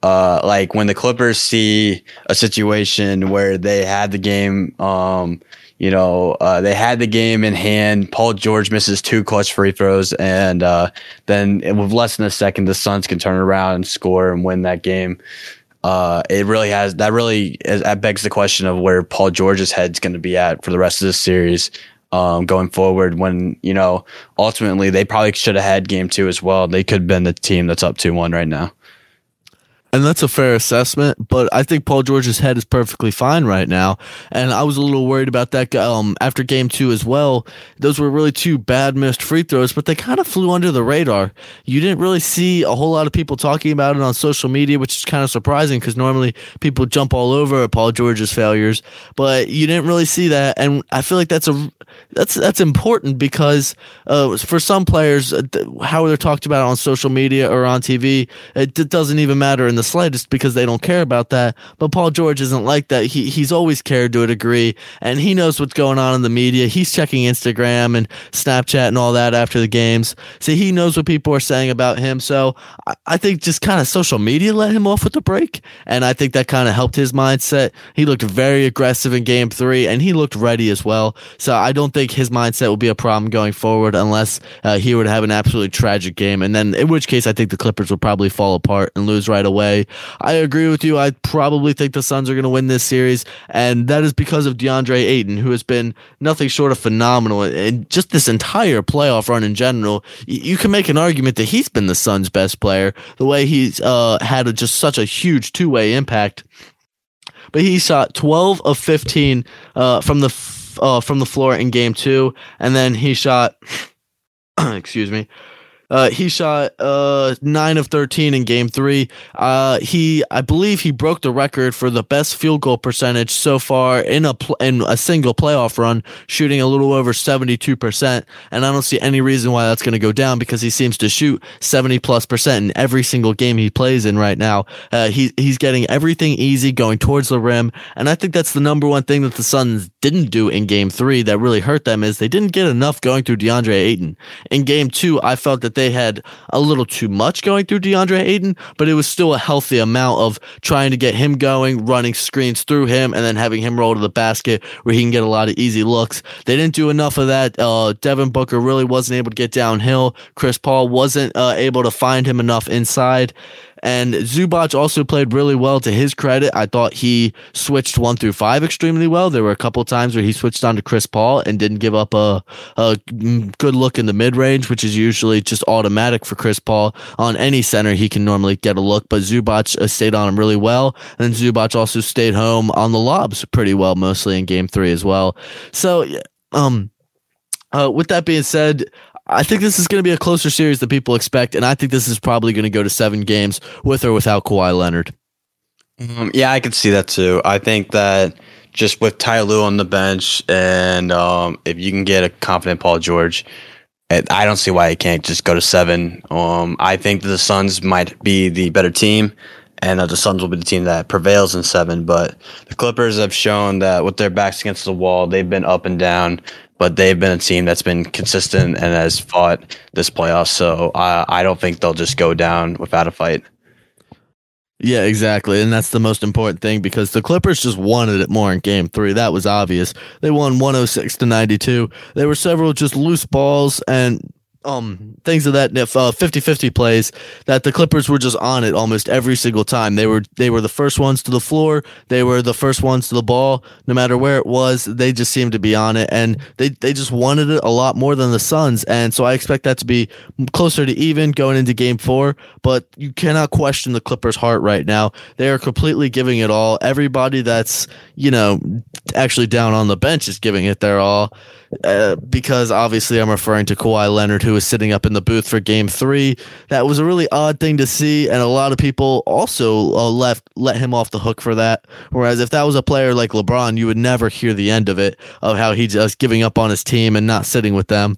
B: Uh, like when the Clippers see a situation where they had the game, um, you know, uh, they had the game in hand. Paul George misses two clutch free throws, and uh, then with less than a second, the Suns can turn around and score and win that game. Uh, it really has that really that begs the question of where Paul George's head's going to be at for the rest of this series. Um, going forward, when you know ultimately they probably should have had game two as well. They could have been the team that's up two one right now.
A: And that's a fair assessment, but I think Paul George's head is perfectly fine right now. And I was a little worried about that um, after game two as well. Those were really two bad missed free throws, but they kind of flew under the radar. You didn't really see a whole lot of people talking about it on social media, which is kind of surprising because normally people jump all over Paul George's failures, but you didn't really see that. And I feel like that's a that's that's important because uh, for some players, uh, how they're talked about on social media or on TV, it, it doesn't even matter in the slightest because they don't care about that. But Paul George isn't like that. He he's always cared to a degree, and he knows what's going on in the media. He's checking Instagram and Snapchat and all that after the games. So he knows what people are saying about him. So I, I think just kind of social media let him off with the break, and I think that kind of helped his mindset. He looked very aggressive in Game Three, and he looked ready as well. So I don't think his mindset will be a problem going forward unless uh, he would have an absolutely tragic game, and then in which case I think the Clippers would probably fall apart and lose right away. I agree with you. I probably think the Suns are going to win this series, and that is because of DeAndre Ayton, who has been nothing short of phenomenal. And just this entire playoff run in general, you can make an argument that he's been the Suns' best player. The way he's uh, had a, just such a huge two way impact. But he shot 12 of 15 uh, from the f- uh, from the floor in game two, and then he shot, excuse me, uh, he shot uh, nine of thirteen in Game Three. Uh, he, I believe, he broke the record for the best field goal percentage so far in a pl- in a single playoff run, shooting a little over seventy two percent. And I don't see any reason why that's going to go down because he seems to shoot seventy plus percent in every single game he plays in right now. Uh, he he's getting everything easy, going towards the rim, and I think that's the number one thing that the Suns didn't do in Game Three that really hurt them is they didn't get enough going through DeAndre Ayton. In Game Two, I felt that they had a little too much going through DeAndre Ayton, but it was still a healthy amount of trying to get him going, running screens through him, and then having him roll to the basket where he can get a lot of easy looks. They didn't do enough of that. Uh, Devin Booker really wasn't able to get downhill. Chris Paul wasn't uh, able to find him enough inside. And Zubac also played really well to his credit. I thought he switched one through five extremely well. There were a couple times where he switched on to Chris Paul and didn't give up a, a good look in the mid range, which is usually just automatic for Chris Paul. On any center, he can normally get a look, but Zubac uh, stayed on him really well. And Zubac also stayed home on the lobs pretty well, mostly in game three as well. So, um, uh, with that being said, I think this is going to be a closer series than people expect, and I think this is probably going to go to seven games with or without Kawhi Leonard.
B: Um, yeah, I could see that too. I think that just with Ty Lue on the bench, and um, if you can get a confident Paul George, I don't see why it can't just go to seven. Um, I think the Suns might be the better team, and uh, the Suns will be the team that prevails in seven. But the Clippers have shown that with their backs against the wall, they've been up and down but they've been a team that's been consistent and has fought this playoff. So uh, I don't think they'll just go down without a fight.
A: Yeah, exactly. And that's the most important thing because the Clippers just wanted it more in game three. That was obvious. They won 106 to 92. There were several just loose balls and um things of that if uh 50-50 plays that the Clippers were just on it almost every single time. They were they were the first ones to the floor, they were the first ones to the ball, no matter where it was, they just seemed to be on it and they they just wanted it a lot more than the Suns and so I expect that to be closer to even going into game 4, but you cannot question the Clippers heart right now. They are completely giving it all. Everybody that's, you know, actually down on the bench is giving it their all. Uh, because obviously I'm referring to Kawhi Leonard, who was sitting up in the booth for Game Three. That was a really odd thing to see, and a lot of people also uh, left let him off the hook for that. Whereas if that was a player like LeBron, you would never hear the end of it of how he's just giving up on his team and not sitting with them.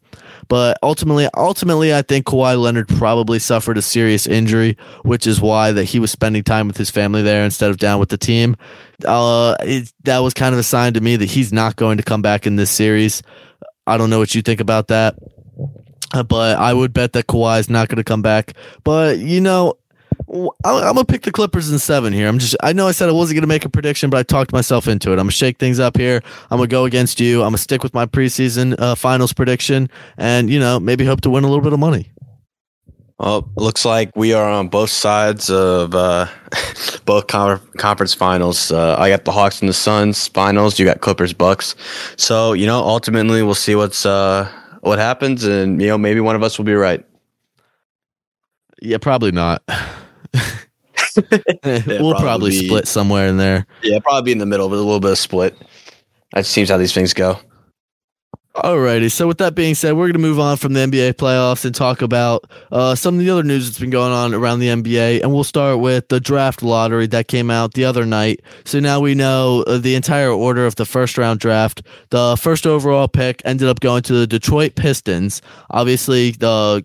A: But ultimately, ultimately, I think Kawhi Leonard probably suffered a serious injury, which is why that he was spending time with his family there instead of down with the team. Uh, it, that was kind of a sign to me that he's not going to come back in this series. I don't know what you think about that, uh, but I would bet that Kawhi is not going to come back. But you know, I'm, I'm gonna pick the Clippers in seven here. I'm just I know I said I wasn't gonna make a prediction, but I talked myself into it. I'm gonna shake things up here. I'm gonna go against you. I'm gonna stick with my preseason uh, finals prediction, and you know maybe hope to win a little bit of money.
B: Well, looks like we are on both sides of uh, both con- conference finals. Uh, I got the Hawks and the Suns finals. You got Clippers Bucks. So you know, ultimately, we'll see what's uh, what happens, and you know, maybe one of us will be right.
A: Yeah, probably not. we'll probably,
B: probably be-
A: split somewhere in there.
B: Yeah, probably be in the middle, but a little bit of split. That seems how these things go.
A: Alrighty, so with that being said, we're going to move on from the NBA playoffs and talk about uh, some of the other news that's been going on around the NBA. And we'll start with the draft lottery that came out the other night. So now we know uh, the entire order of the first round draft. The first overall pick ended up going to the Detroit Pistons. Obviously, the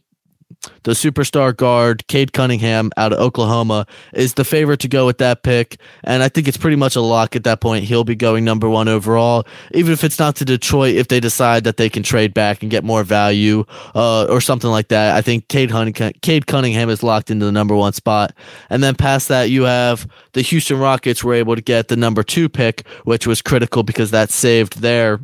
A: the superstar guard Cade Cunningham out of Oklahoma is the favorite to go with that pick, and I think it's pretty much a lock at that point. He'll be going number one overall, even if it's not to Detroit. If they decide that they can trade back and get more value uh, or something like that, I think Cade, Cunningham, Cade Cunningham is locked into the number one spot. And then past that, you have the Houston Rockets were able to get the number two pick, which was critical because that saved their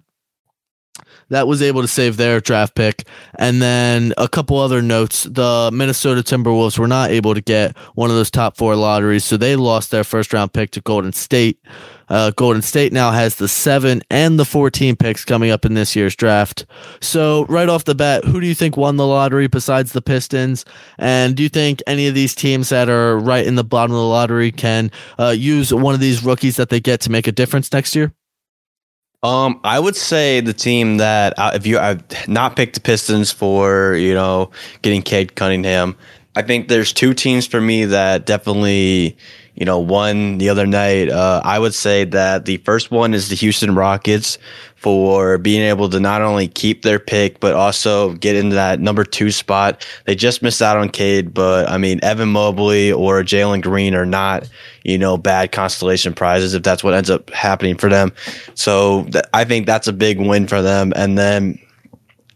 A: that was able to save their draft pick. And then a couple other notes. The Minnesota Timberwolves were not able to get one of those top four lotteries, so they lost their first round pick to Golden State. Uh, Golden State now has the seven and the 14 picks coming up in this year's draft. So, right off the bat, who do you think won the lottery besides the Pistons? And do you think any of these teams that are right in the bottom of the lottery can uh, use one of these rookies that they get to make a difference next year?
B: Um, I would say the team that uh, if you I've not picked the Pistons for you know getting Cade Cunningham, I think there's two teams for me that definitely you know won the other night. Uh, I would say that the first one is the Houston Rockets for being able to not only keep their pick but also get into that number two spot. They just missed out on Cade, but I mean Evan Mobley or Jalen Green are not you know bad constellation prizes if that's what ends up happening for them. So th- I think that's a big win for them, and then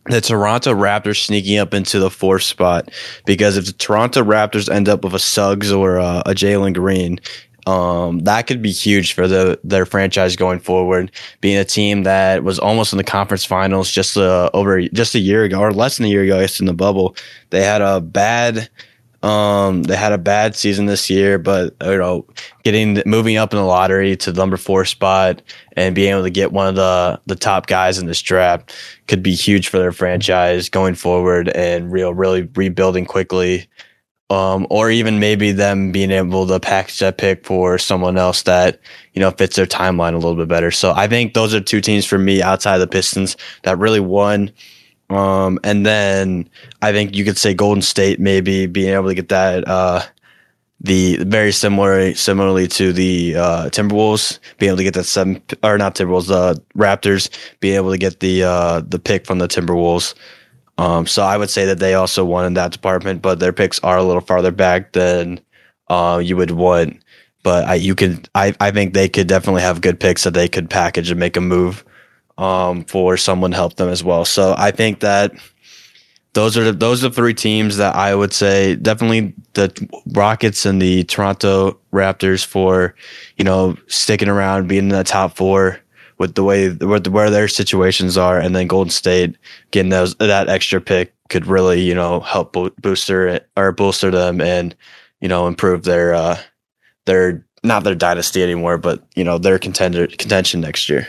B: the Toronto Raptors sneaking up into the fourth spot because if the Toronto Raptors end up with a Suggs or a, a Jalen Green, um, that could be huge for the their franchise going forward. Being a team that was almost in the conference finals just uh, over just a year ago or less than a year ago, I guess in the bubble, they had a bad. Um, they had a bad season this year, but you know, getting moving up in the lottery to the number four spot and being able to get one of the the top guys in this draft could be huge for their franchise going forward and real really rebuilding quickly um, or even maybe them being able to package that pick for someone else that you know fits their timeline a little bit better. So I think those are two teams for me outside the Pistons that really won. Um, and then I think you could say Golden State maybe being able to get that uh, the very similar similarly to the uh, Timberwolves being able to get that seven or not Timberwolves the uh, Raptors being able to get the uh, the pick from the Timberwolves. Um, so I would say that they also won in that department, but their picks are a little farther back than uh, you would want. But I, you could, I, I think they could definitely have good picks that they could package and make a move um, for someone to help them as well. So I think that those are the, those are the three teams that I would say definitely the Rockets and the Toronto Raptors for you know sticking around, being in the top four with the way where their situations are, and then Golden State getting those that extra pick could really you know help booster or bolster them and you know improve their uh their not their dynasty anymore, but you know their contender contention next year.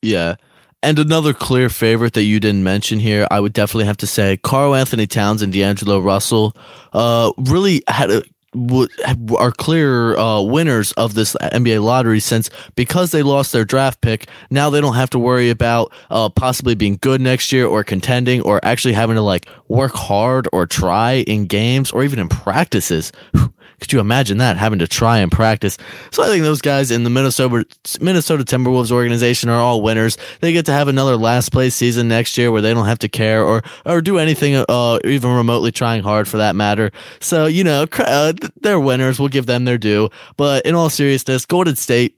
A: Yeah. And another clear favorite that you didn't mention here, I would definitely have to say Karl-Anthony Towns and D'Angelo Russell uh, really had a are clear uh, winners of this NBA lottery since because they lost their draft pick, now they don't have to worry about uh, possibly being good next year or contending or actually having to like work hard or try in games or even in practices. Could you imagine that having to try and practice? So I think those guys in the Minnesota Minnesota Timberwolves organization are all winners. They get to have another last place season next year where they don't have to care or or do anything, uh, even remotely trying hard for that matter. So you know, uh, they're winners. We'll give them their due. But in all seriousness, Golden State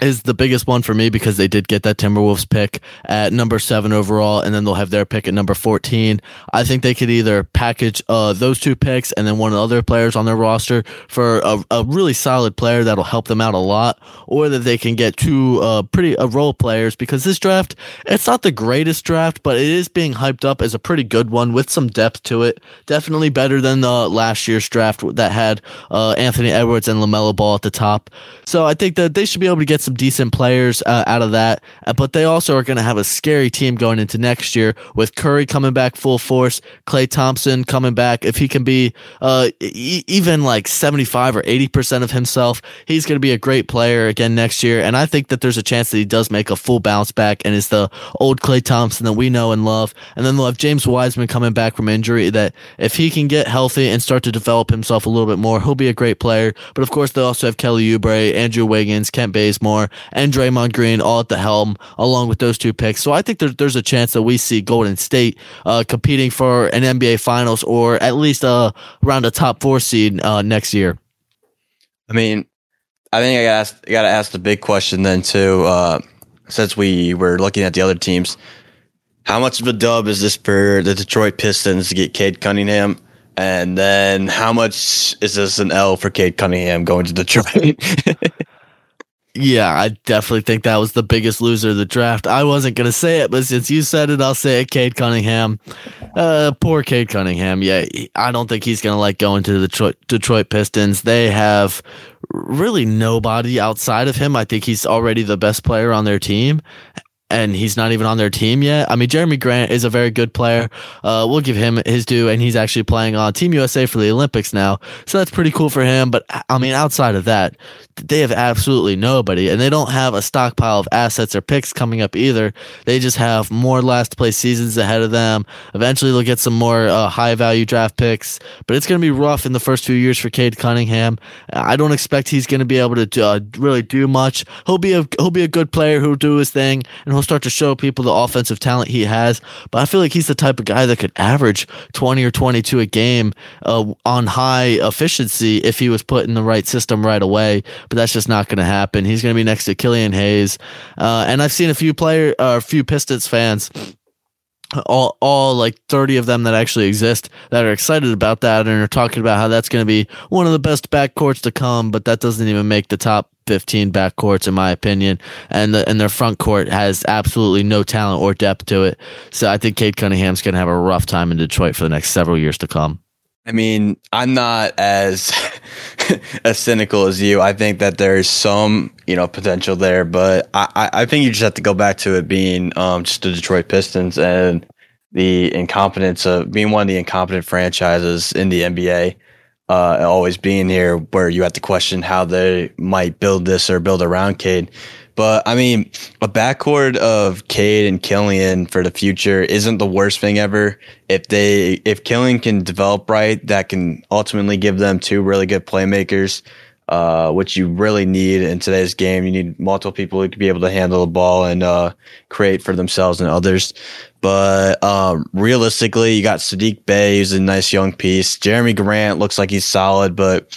A: is the biggest one for me because they did get that Timberwolves pick at number seven overall, and then they'll have their pick at number 14. I think they could either package uh, those two picks and then one of the other players on their roster for a, a really solid player that'll help them out a lot, or that they can get two uh, pretty uh, role players because this draft, it's not the greatest draft, but it is being hyped up as a pretty good one with some depth to it. Definitely better than the last year's draft that had uh, Anthony Edwards and LaMelo Ball at the top. So I think that they should be able to get some decent players uh, out of that, uh, but they also are going to have a scary team going into next year with Curry coming back full force, Klay Thompson coming back. If he can be uh, e- even like 75 or 80% of himself, he's going to be a great player again next year. And I think that there's a chance that he does make a full bounce back and is the old Klay Thompson that we know and love. And then they'll have James Wiseman coming back from injury that if he can get healthy and start to develop himself a little bit more, he'll be a great player. But of course, they also have Kelly Oubre, Andrew Wiggins, Kent Bazemore, and Draymond Green all at the helm, along with those two picks. So I think there, there's a chance that we see Golden State uh, competing for an NBA Finals or at least uh, around a top four seed uh, next year.
B: I mean, I think I got got to ask the big question then too. Uh, since we were looking at the other teams, how much of a dub is this for the Detroit Pistons to get Cade Cunningham? And then how much is this an L for Cade Cunningham going to Detroit?
A: Yeah, I definitely think that was the biggest loser of the draft. I wasn't gonna say it, but since you said it, I'll say it. Cade Cunningham, uh, poor Cade Cunningham. Yeah, I don't think he's gonna like going to the Detroit, Detroit Pistons. They have really nobody outside of him. I think he's already the best player on their team, and he's not even on their team yet. I mean, Jerami Grant is a very good player. Uh, we'll give him his due, and he's actually playing on Team USA for the Olympics now, so that's pretty cool for him. But I mean, outside of that, they have absolutely nobody, and they don't have a stockpile of assets or picks coming up either. They just have more last place seasons ahead of them. Eventually, they'll get some more uh, high value draft picks, but it's going to be rough in the first few years for Cade Cunningham. I don't expect he's going to be able to uh, really do much. He'll be a he'll be a good player who'll do his thing, and he'll start to show people the offensive talent he has. But I feel like he's the type of guy that could average twenty or twenty two a game uh, on high efficiency if he was put in the right system right away but that's just not going to happen. He's going to be next to Killian Hayes, uh, and I've seen a few player, uh, a few Pistons fans. All, all like 30 of them that actually exist that are excited about that and are talking about how that's going to be one of the best backcourts to come, but that doesn't even make the top 15 backcourts in my opinion. And the, and their front court has absolutely no talent or depth to it. So I think Cade Cunningham's going to have a rough time in Detroit for the next several years to come.
B: I mean, I'm not as as cynical as you. I think that there's some, you know, potential there, but I, I think you just have to go back to it being um, just the Detroit Pistons and the incompetence of being one of the incompetent franchises in the NBA. Uh, always being here where you have to question how they might build this or build around Cade. But I mean, a backcourt of Cade and Killian for the future isn't the worst thing ever. If they, if Killian can develop right, that can ultimately give them two really good playmakers, uh, which you really need in today's game. You need multiple people who can be able to handle the ball and uh, create for themselves and others. But um, realistically, you got Saddiq Bey, who's a nice young piece. Jerami Grant looks like he's solid, but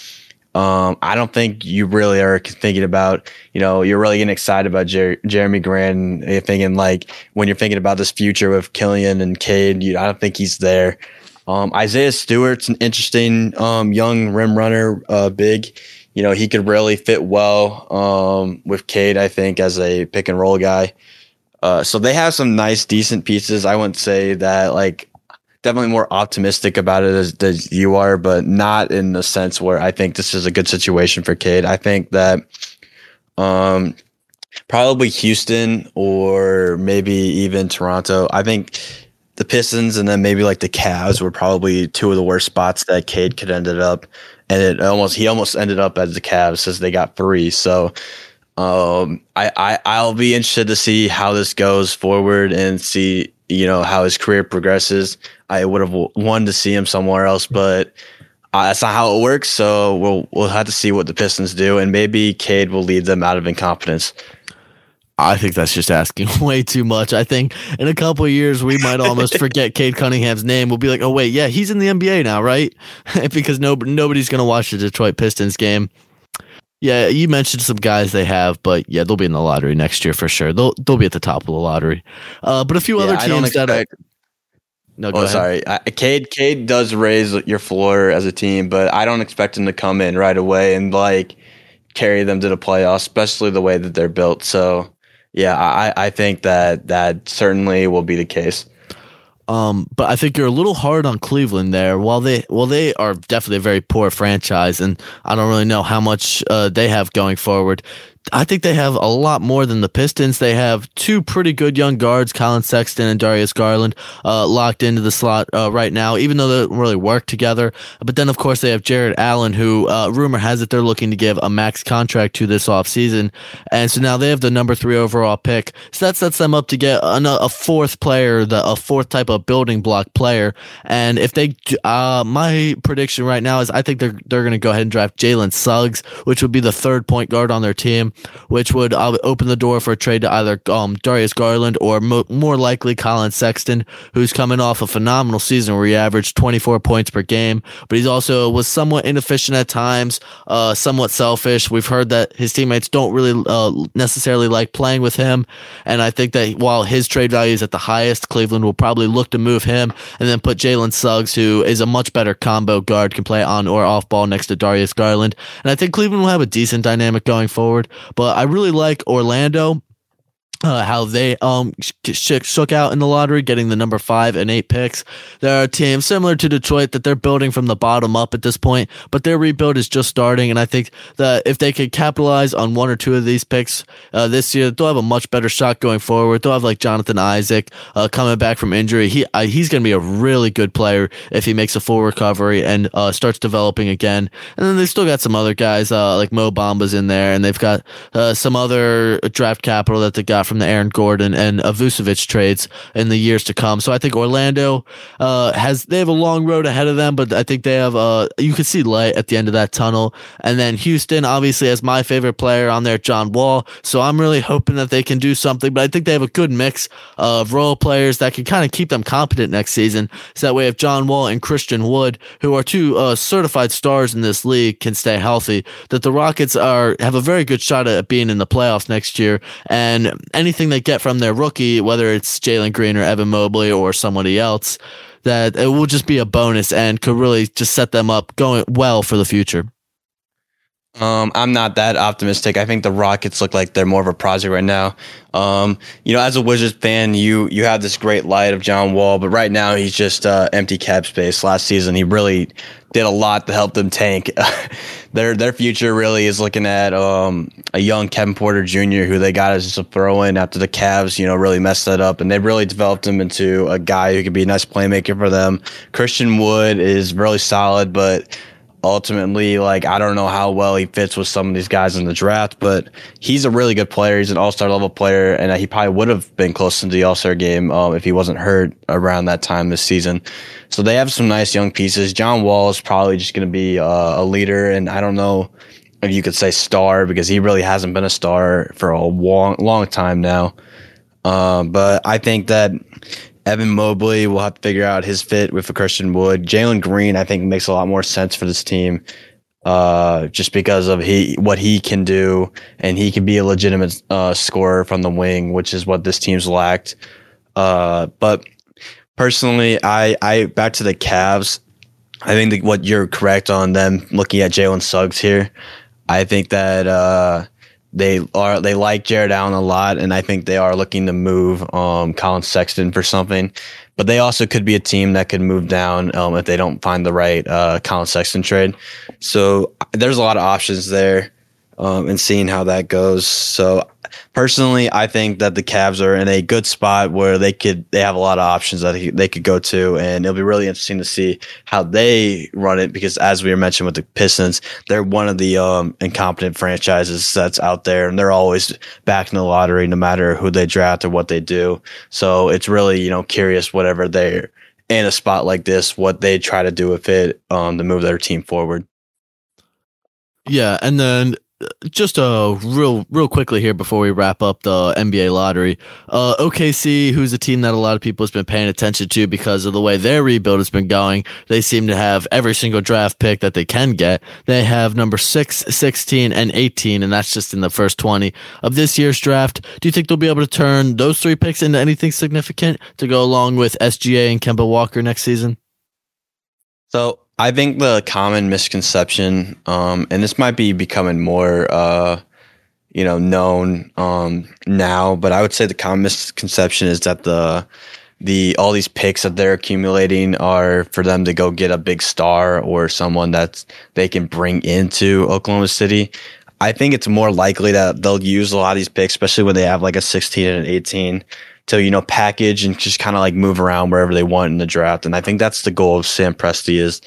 B: um, I don't think you really are thinking about, you know, you're really getting excited about Jer- Jerami Grant. You're thinking like when you're thinking about this future with Killian and Cade, you, I don't think he's there. Um, Isaiah Stewart's an interesting um, young rim runner, uh, big. You know, he could really fit well um, with Cade, I think, as a pick and roll guy. Uh, so they have some nice, decent pieces. I wouldn't say that like definitely more optimistic about it as, as you are, but not in the sense where I think this is a good situation for Cade. I think that um, probably Houston or maybe even Toronto. I think the Pistons and then maybe like the Cavs were probably two of the worst spots that Cade could ended up. And it almost he almost ended up as the Cavs since they got three. So um, I, I I'll be interested to see how this goes forward and see you know how his career progresses. I would have wanted to see him somewhere else, but uh, that's not how it works. So we'll we'll have to see what the Pistons do, and maybe Cade will lead them out of incompetence.
A: I think that's just asking way too much. I think in a couple years we might almost forget Cade Cunningham's name. We'll be like, oh wait, yeah, he's in the NBA now, right? because no, nobody's gonna watch the Detroit Pistons game. Yeah, you mentioned some guys they have, but yeah, they'll be in the lottery next year for sure. They'll they'll be at the top of the lottery. Uh, but a few yeah, other teams that. Are,
B: no, oh, sorry. I, Cade Cade does raise your floor as a team, but I don't expect him to come in right away and like carry them to the playoffs, especially the way that they're built. So, yeah, I I think that that certainly will be the case.
A: Um, but I think you're a little hard on Cleveland there. While they, well, they are definitely a very poor franchise, and I don't really know how much uh, they have going forward. I think they have a lot more than the Pistons. They have two pretty good young guards, Collin Sexton and Darius Garland, uh, locked into the slot uh, right now, even though they don't really work together. But then, of course, they have Jarrett Allen, who uh, rumor has it they're looking to give a max contract to this offseason. And so now they have the number three overall pick. So that sets them up to get a, a fourth player, the, a fourth type of building block player. And if they, uh, my prediction right now is I think they're, they're going to go ahead and draft Jalen Suggs, which would be the third point guard on their team, which would uh, open the door for a trade to either um, Darius Garland or mo- more likely Collin Sexton, who's coming off a phenomenal season where he averaged 24 points per game, but he's also was somewhat inefficient at times, uh, somewhat selfish. We've heard that his teammates don't really uh, necessarily like playing with him, and I think that while his trade value is at the highest, Cleveland will probably look to move him and then put Jalen Suggs, who is a much better combo guard, can play on or off ball next to Darius Garland, and I think Cleveland will have a decent dynamic going forward. But I really like Orlando uh, how they um sh- shook out in the lottery, getting the number five and eight picks. They're a team similar to Detroit that they're building from the bottom up at this point, but their rebuild is just starting. And I think that if they could capitalize on one or two of these picks uh, this year, they'll have a much better shot going forward. They'll have like Jonathan Isaac uh, coming back from injury. He uh, he's going to be a really good player if he makes a full recovery and uh, starts developing again. And then they still got some other guys uh, like Mo Bamba's in there, and they've got some other draft capital that they got from the Aaron Gordon and Vucevic trades in the years to come. So I think Orlando uh, has they have a long road ahead of them, but I think they have uh, you can see light at the end of that tunnel. And then Houston obviously has my favorite player on there, John Wall. So I'm really hoping that they can do something. But I think they have a good mix of role players that can kind of keep them competent next season. So that way, if John Wall and Christian Wood, who are two uh, certified stars in this league, can stay healthy, that the Rockets are have a very good shot at being in the playoffs next year. And anything they get from their rookie, whether it's Jalen Green or Evan Mobley or somebody else, that it will just be a bonus and could really just set them up going well for the future.
B: Um, I'm not that optimistic. I think the Rockets look like they're more of a project right now. Um, you know, as a Wizards fan, you you have this great light of John Wall, but right now he's just uh, empty cap space. Last season, he really did a lot to help them tank. their their future really is looking at um, a young Kevin Porter Jr. who they got as a throw in after the Cavs, you know, really messed that up, and they really developed him into a guy who could be a nice playmaker for them. Christian Wood is really solid, but ultimately, like I don't know how well he fits with some of these guys in the draft, but he's a really good player. He's an all star level player, and he probably would have been close to the all star game um, if he wasn't hurt around that time this season. So they have some nice young pieces. John Wall is probably just going to be uh, a leader, and I don't know if you could say star because he really hasn't been a star for a long, long time now. Uh, but I think that Evan Mobley will have to figure out his fit with a Christian Wood. Jalen Green, I think, makes a lot more sense for this team, uh, just because of he what he can do, and he can be a legitimate uh, scorer from the wing, which is what this team's lacked. Uh, but personally, I I back to the Cavs. I think that what you're correct on them looking at Jalen Suggs here. I think that uh, they are they like Jarrett Allen a lot, and I think they are looking to move um, Collin Sexton for something. But they also could be a team that could move down um, if they don't find the right uh, Collin Sexton trade. So there's a lot of options there, um, and seeing how that goes. So personally, I think that the Cavs are in a good spot where they could they have a lot of options that they could go to, and it'll be really interesting to see how they run it because, as we were mentioned with the Pistons, they're one of the um, incompetent franchises that's out there, and they're always back in the lottery no matter who they draft or what they do. So it's really you know curious whatever they're in a spot like this, what they try to do with it um, to move their team forward.
A: Yeah, and then just uh real real quickly here before we wrap up the NBA lottery. Uh OKC, who's a team that a lot of people has been paying attention to because of the way their rebuild has been going. They seem to have every single draft pick that they can get. They have number 6, 16 and 18 and that's just in the first 20 of this year's draft. Do you think they'll be able to turn those three picks into anything significant to go along with SGA and Kemba Walker next season?
B: So I think the common misconception, um, and this might be becoming more, uh, you know, known um, now, but I would say the common misconception is that the the all these picks that they're accumulating are for them to go get a big star or someone that they can bring into Oklahoma City. I think it's more likely that they'll use a lot of these picks, especially when they have like a 16 and an 18 to, you know, package and just kind of like move around wherever they want in the draft. And I think that's the goal of Sam Presti is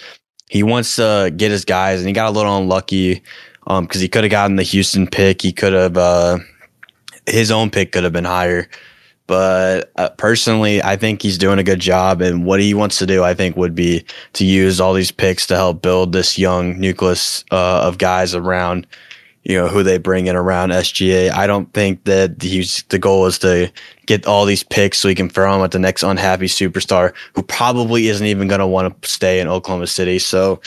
B: he wants to get his guys and he got a little unlucky um, cause he could have gotten the Houston pick. He could have, uh, his own pick could have been higher. But uh, personally, I think he's doing a good job. And what he wants to do, I think, would be to use all these picks to help build this young nucleus uh, of guys around, you know, who they bring in around SGA. I don't think that he's the goal is to get all these picks so he can throw them at the next unhappy superstar who probably isn't even going to want to stay in Oklahoma City. So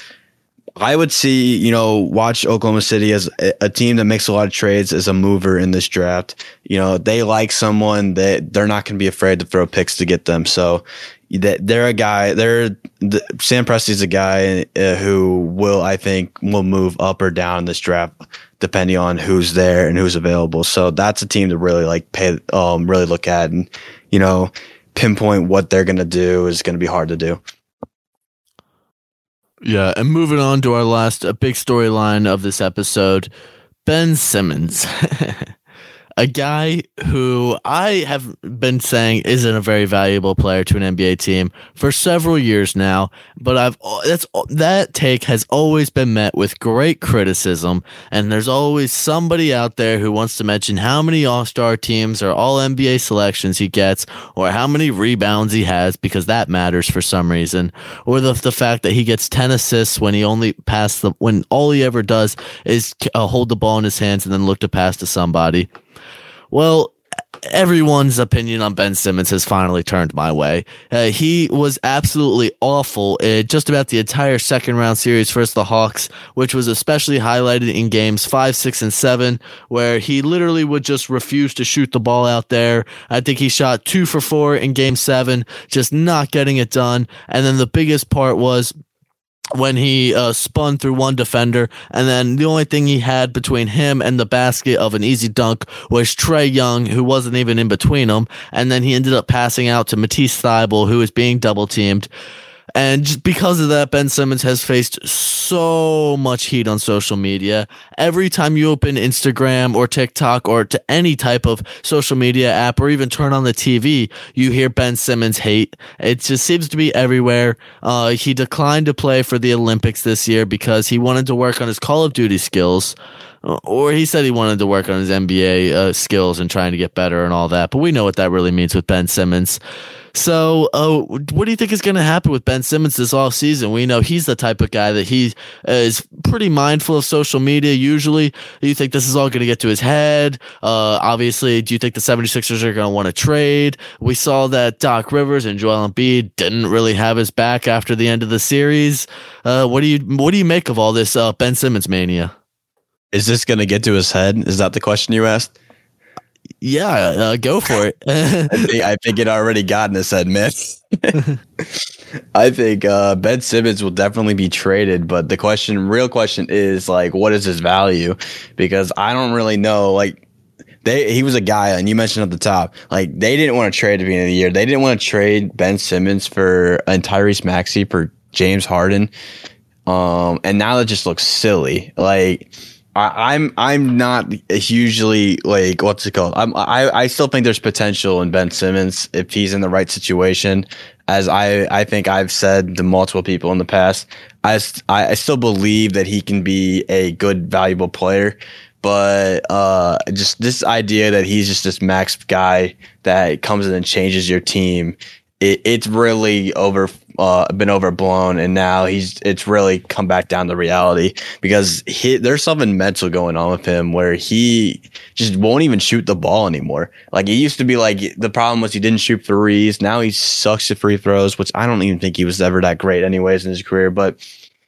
B: I would see, you know, watch Oklahoma City as a team that makes a lot of trades as a mover in this draft. You know, they like someone that they're not going to be afraid to throw picks to get them. So that they're a guy, they're the, Sam Presti's a guy uh, who will, I think, will move up or down this draft depending on who's there and who's available. So that's a team to really like pay, um, really look at and, you know, pinpoint what they're going to do is going to be hard to do.
A: Yeah, and moving on to our last a big storyline of this episode, Ben Simmons. a guy who I have been saying isn't a very valuable player to an NBA team for several years now, but I've that's that take has always been met with great criticism, and there's always somebody out there who wants to mention how many All-Star teams or All NBA selections he gets, or how many rebounds he has because that matters for some reason, or the the fact that he gets 10 assists when he only pass the when all he ever does is uh, hold the ball in his hands and then look to pass to somebody. Well, everyone's opinion on Ben Simmons has finally turned my way. Uh, he was absolutely awful uh, just about the entire second round series versus the Hawks, which was especially highlighted in games five, six, and seven, where he literally would just refuse to shoot the ball out there. I think he shot two for four in game seven, just not getting it done. And then the biggest part was when he uh, spun through one defender, and then the only thing he had between him and the basket of an easy dunk was Trae Young, who wasn't even in between them, and then he ended up passing out to Matisse Thybulle, who was being double teamed. And just because of that, Ben Simmons has faced so much heat on social media. Every time you open Instagram or TikTok or to any type of social media app or even turn on the TV, you hear Ben Simmons hate. It just seems to be everywhere. Uh, he declined to play for the Olympics this year because he wanted to work on his Call of Duty skills or he said he wanted to work on his NBA uh, skills and trying to get better and all that. But we know what that really means with Ben Simmons. So, uh, what do you think is going to happen with Ben Simmons this off season? We know he's the type of guy that he is pretty mindful of social media usually. Do you think this is all going to get to his head? Uh, obviously, do you think the 76ers are going to want to trade? We saw that Doc Rivers and Joel Embiid didn't really have his back after the end of the series. Uh, what do you what do you make of all this uh, Ben Simmons mania?
B: Is this going to get to his head? Is that the question you asked?
A: Yeah, uh, go for it.
B: I, think, I think it already got in his head, man. I think uh, Ben Simmons will definitely be traded, but the question, real question, is like, what is his value? Because I don't really know. Like, they he was a guy, and you mentioned at the top, like they didn't want to trade at the beginning of the year. They didn't want to trade Ben Simmons for and Tyrese Maxey for James Harden. Um, and now that just looks silly. Like I, am I'm, I'm not hugely like what's it called. I'm I I still think there's potential in Ben Simmons if he's in the right situation. As I I think I've said to multiple people in the past, I I still believe that he can be a good valuable player. But uh, just this idea that he's just this max guy that comes in and changes your team, it, it's really over uh, been overblown, and now he's it's really come back down to reality because he, there's something mental going on with him where he just won't even shoot the ball anymore. Like he used to be like the problem was he didn't shoot threes. Now he sucks at free throws, which I don't even think he was ever that great anyways in his career, but.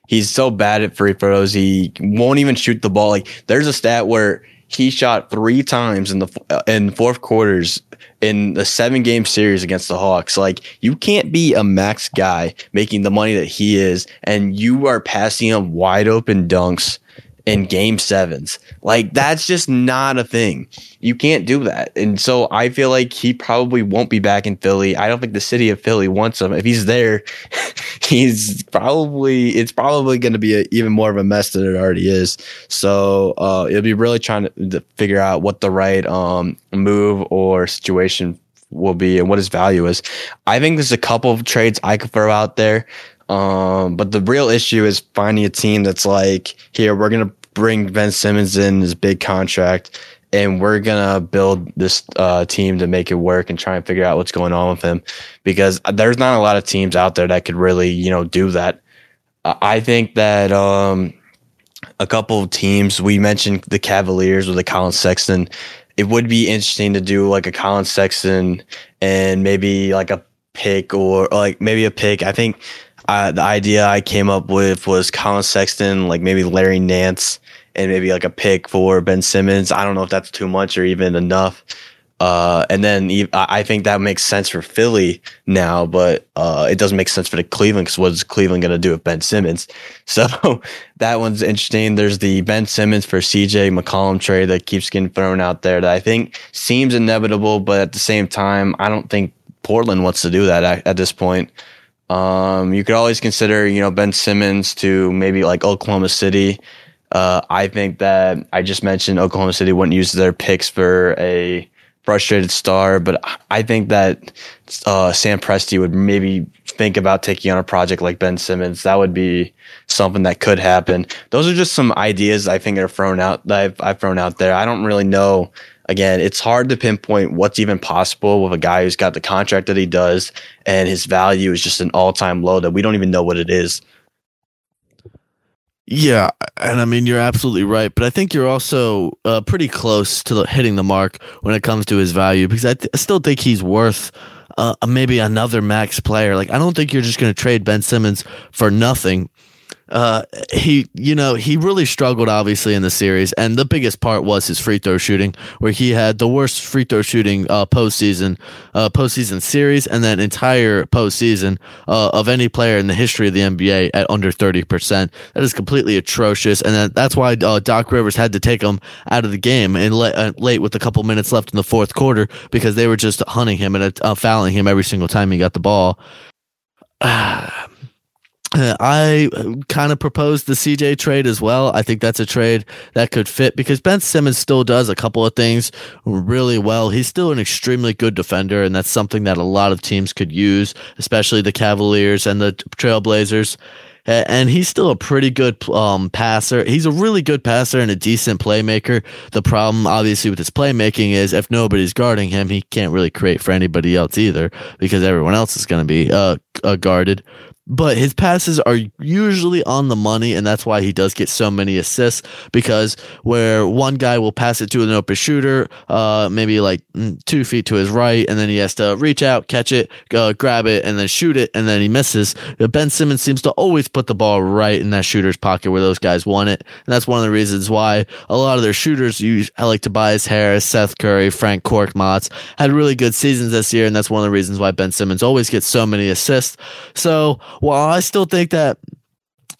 B: He's so bad at free throws. He won't even shoot the ball. Like there's a stat where he shot three times in the uh, in fourth quarters in the seven game series against the Hawks. Like you can't be a max guy making the money that he is, and you are passing him wide open dunks in game sevens. Like that's just not a thing. You can't do that. And so I feel like he probably won't be back in Philly. I don't think the city of Philly wants him. If he's there, he's probably it's probably going to be a, even more of a mess than it already is. So uh, it'll be really trying to, to figure out what the right um, move or situation will be and what his value is. I think there's a couple of trades I could throw out there. Um, but the real issue is finding a team that's like, here, we're going to bring Ben Simmons in this big contract and we're going to build this uh, team to make it work and try and figure out what's going on with him because there's not a lot of teams out there that could really, you know, do that. I think that, um, a couple of teams, we mentioned the Cavaliers with the Collin Sexton. It would be interesting to do like a Collin Sexton and maybe like a pick or like maybe a pick. I think uh, the idea I came up with was Collin Sexton, like maybe Larry Nance, and maybe like a pick for Ben Simmons. I don't know if that's too much or even enough. Uh, and then I think that makes sense for Philly now, but uh, it doesn't make sense for the Cleveland because what is Cleveland going to do with Ben Simmons? So that one's interesting. There's the Ben Simmons for CJ McCollum trade that keeps getting thrown out there that I think seems inevitable, but at the same time, I don't think Portland wants to do that at, at this point. Um, you could always consider, you know, Ben Simmons to maybe like Oklahoma City. Uh, I think that I just mentioned Oklahoma City wouldn't use their picks for a frustrated star, but I think that uh, Sam Presti would maybe think about taking on a project like Ben Simmons. That would be something that could happen. Those are just some ideas I think are thrown out that I've, I've thrown out there. I don't really know again, it's hard to pinpoint what's even possible with a guy who's got the contract that he does and his value is just an all time low that we don't even know what it is.
A: Yeah, and I mean you're absolutely right, but I think you're also uh, pretty close to hitting the mark when it comes to his value because I, th- I still think he's worth uh, maybe another max player. Like I don't think you're just going to trade Ben Simmons for nothing uh, he, you know, he really struggled obviously in the series, and the biggest part was his free throw shooting, where he had the worst free throw shooting uh, postseason, uh, postseason series, and then entire postseason uh, of any player in the history of the NBA at under thirty percent. That is completely atrocious, and that, that's why uh, Doc Rivers had to take him out of the game and le- uh, late with a couple minutes left in the fourth quarter because they were just hunting him and uh, fouling him every single time he got the ball. Uh, I uh, kind of proposed the CJ trade as well. I think that's a trade that could fit because Ben Simmons still does a couple of things really well. He's still an extremely good defender, and that's something that a lot of teams could use, especially the Cavaliers and the Trailblazers. And he's still a pretty good um, passer. He's a really good passer and a decent playmaker. The problem, obviously, with his playmaking is if nobody's guarding him, he can't really create for anybody else either because everyone else is going to be uh, uh, guarded but his passes are usually on the money, and that's why he does get so many assists. Because where one guy will pass it to an open shooter, uh, maybe like mm, two feet to his right, and then he has to reach out, catch it, uh, grab it, and then shoot it, and then he misses. Ben Simmons seems to always put the ball right in that shooter's pocket where those guys want it, and that's one of the reasons why a lot of their shooters, use, I like Tobias Harris, Seth Curry, Furkan Korkmaz, had really good seasons this year, and that's one of the reasons why Ben Simmons always gets so many assists. So while I still think that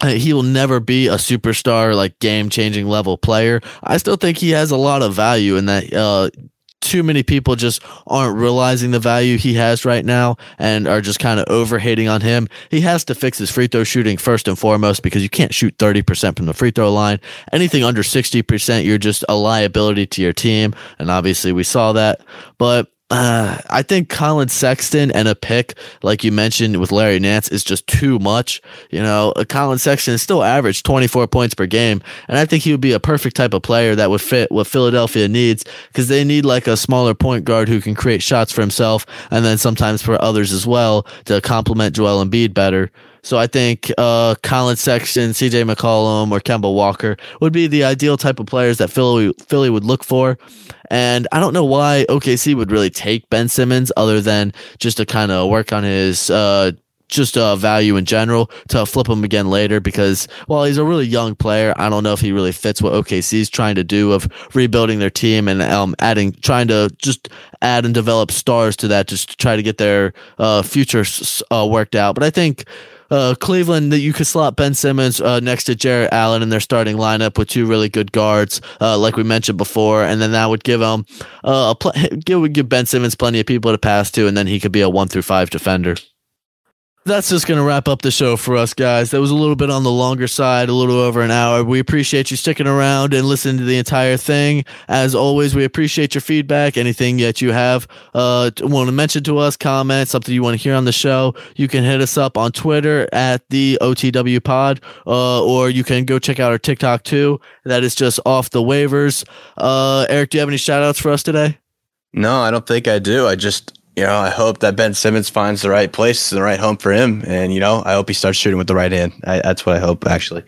A: he will never be a superstar, like game changing level player. I still think he has a lot of value in that. Uh, too many people just aren't realizing the value he has right now and are just kind of overhating on him. He has to fix his free throw shooting first and foremost because you can't shoot 30% from the free throw line. Anything under 60%, you're just a liability to your team. And obviously, we saw that. But uh, I think Collin Sexton and a pick, like you mentioned with Larry Nance, is just too much. You know, Collin Sexton is still averaged 24 points per game, and I think he would be a perfect type of player that would fit what Philadelphia needs because they need like a smaller point guard who can create shots for himself and then sometimes for others as well to complement Joel Embiid better. So I think uh, Collin Sexton, CJ McCollum, or Kemba Walker would be the ideal type of players that Philly Philly would look for. And I don't know why OKC would really take Ben Simmons other than just to kind of work on his uh, just uh, value in general to flip him again later because while he's a really young player, I don't know if he really fits what OKC is trying to do of rebuilding their team and um, adding, trying to just add and develop stars to that, just to try to get their uh, future uh, worked out. But I think uh, Cleveland that you could slot Ben Simmons uh, next to Jarrett Allen in their starting lineup with two really good guards, uh, like we mentioned before, and then that would give them uh, a pl- give would give Ben Simmons plenty of people to pass to, and then he could be a one through five defender that's just going to wrap up the show for us, guys. That was a little bit on the longer side, a little over an hour. We appreciate you sticking around and listening to the entire thing. As always, we appreciate your feedback. Anything that you have uh, want to mention to us, comment, something you want to hear on the show, you can hit us up on Twitter at the OTW Pod, uh, or you can go check out our TikTok too. That is just off the waivers. Uh, Eric, do you have any shout outs for us today?
B: No, I don't think I do. I just you know, I hope that Ben Simmons finds the right place, and the right home for him, and you know, I hope he starts shooting with the right hand. I, that's what I hope, actually.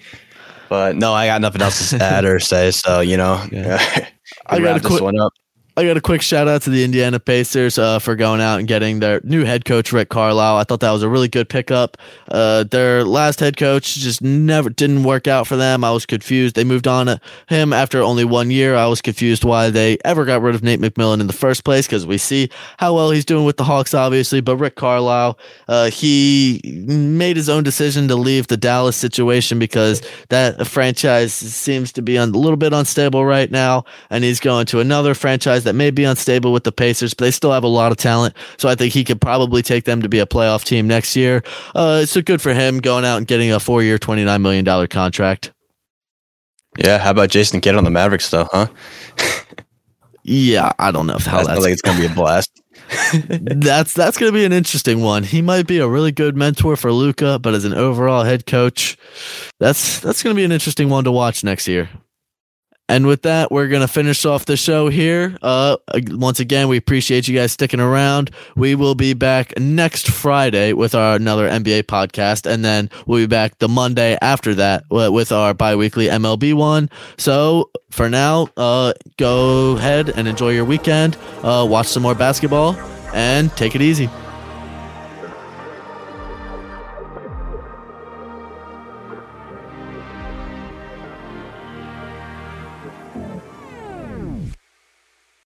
B: But no, I got nothing else to add or say. So you know, yeah.
A: I got to this one up. I got a quick shout out to the Indiana Pacers uh, for going out and getting their new head coach Rick Carlisle. I thought that was a really good pickup. Uh, their last head coach just never didn't work out for them. I was confused. They moved on him after only one year. I was confused why they ever got rid of Nate McMillan in the first place because we see how well he's doing with the Hawks, obviously. But Rick Carlisle, uh, he made his own decision to leave the Dallas situation because that franchise seems to be a little bit unstable right now, and he's going to another franchise that may be unstable with the Pacers, but they still have a lot of talent. So I think he could probably take them to be a playoff team next year. Uh, so good for him going out and getting a four year, $29 million contract.
B: Yeah. How about Jason Kidd on the Mavericks, though, huh?
A: yeah. I don't know how
B: that's. Think it's going to be a blast.
A: that's that's going to be an interesting one. He might be a really good mentor for Luka, but as an overall head coach, that's that's going to be an interesting one to watch next year. And with that, we're going to finish off the show here. Uh, once again, we appreciate you guys sticking around. We will be back next Friday with our another NBA podcast. And then we'll be back the Monday after that with our biweekly MLB one. So for now, uh, go ahead and enjoy your weekend. Uh, watch some more basketball and take it easy.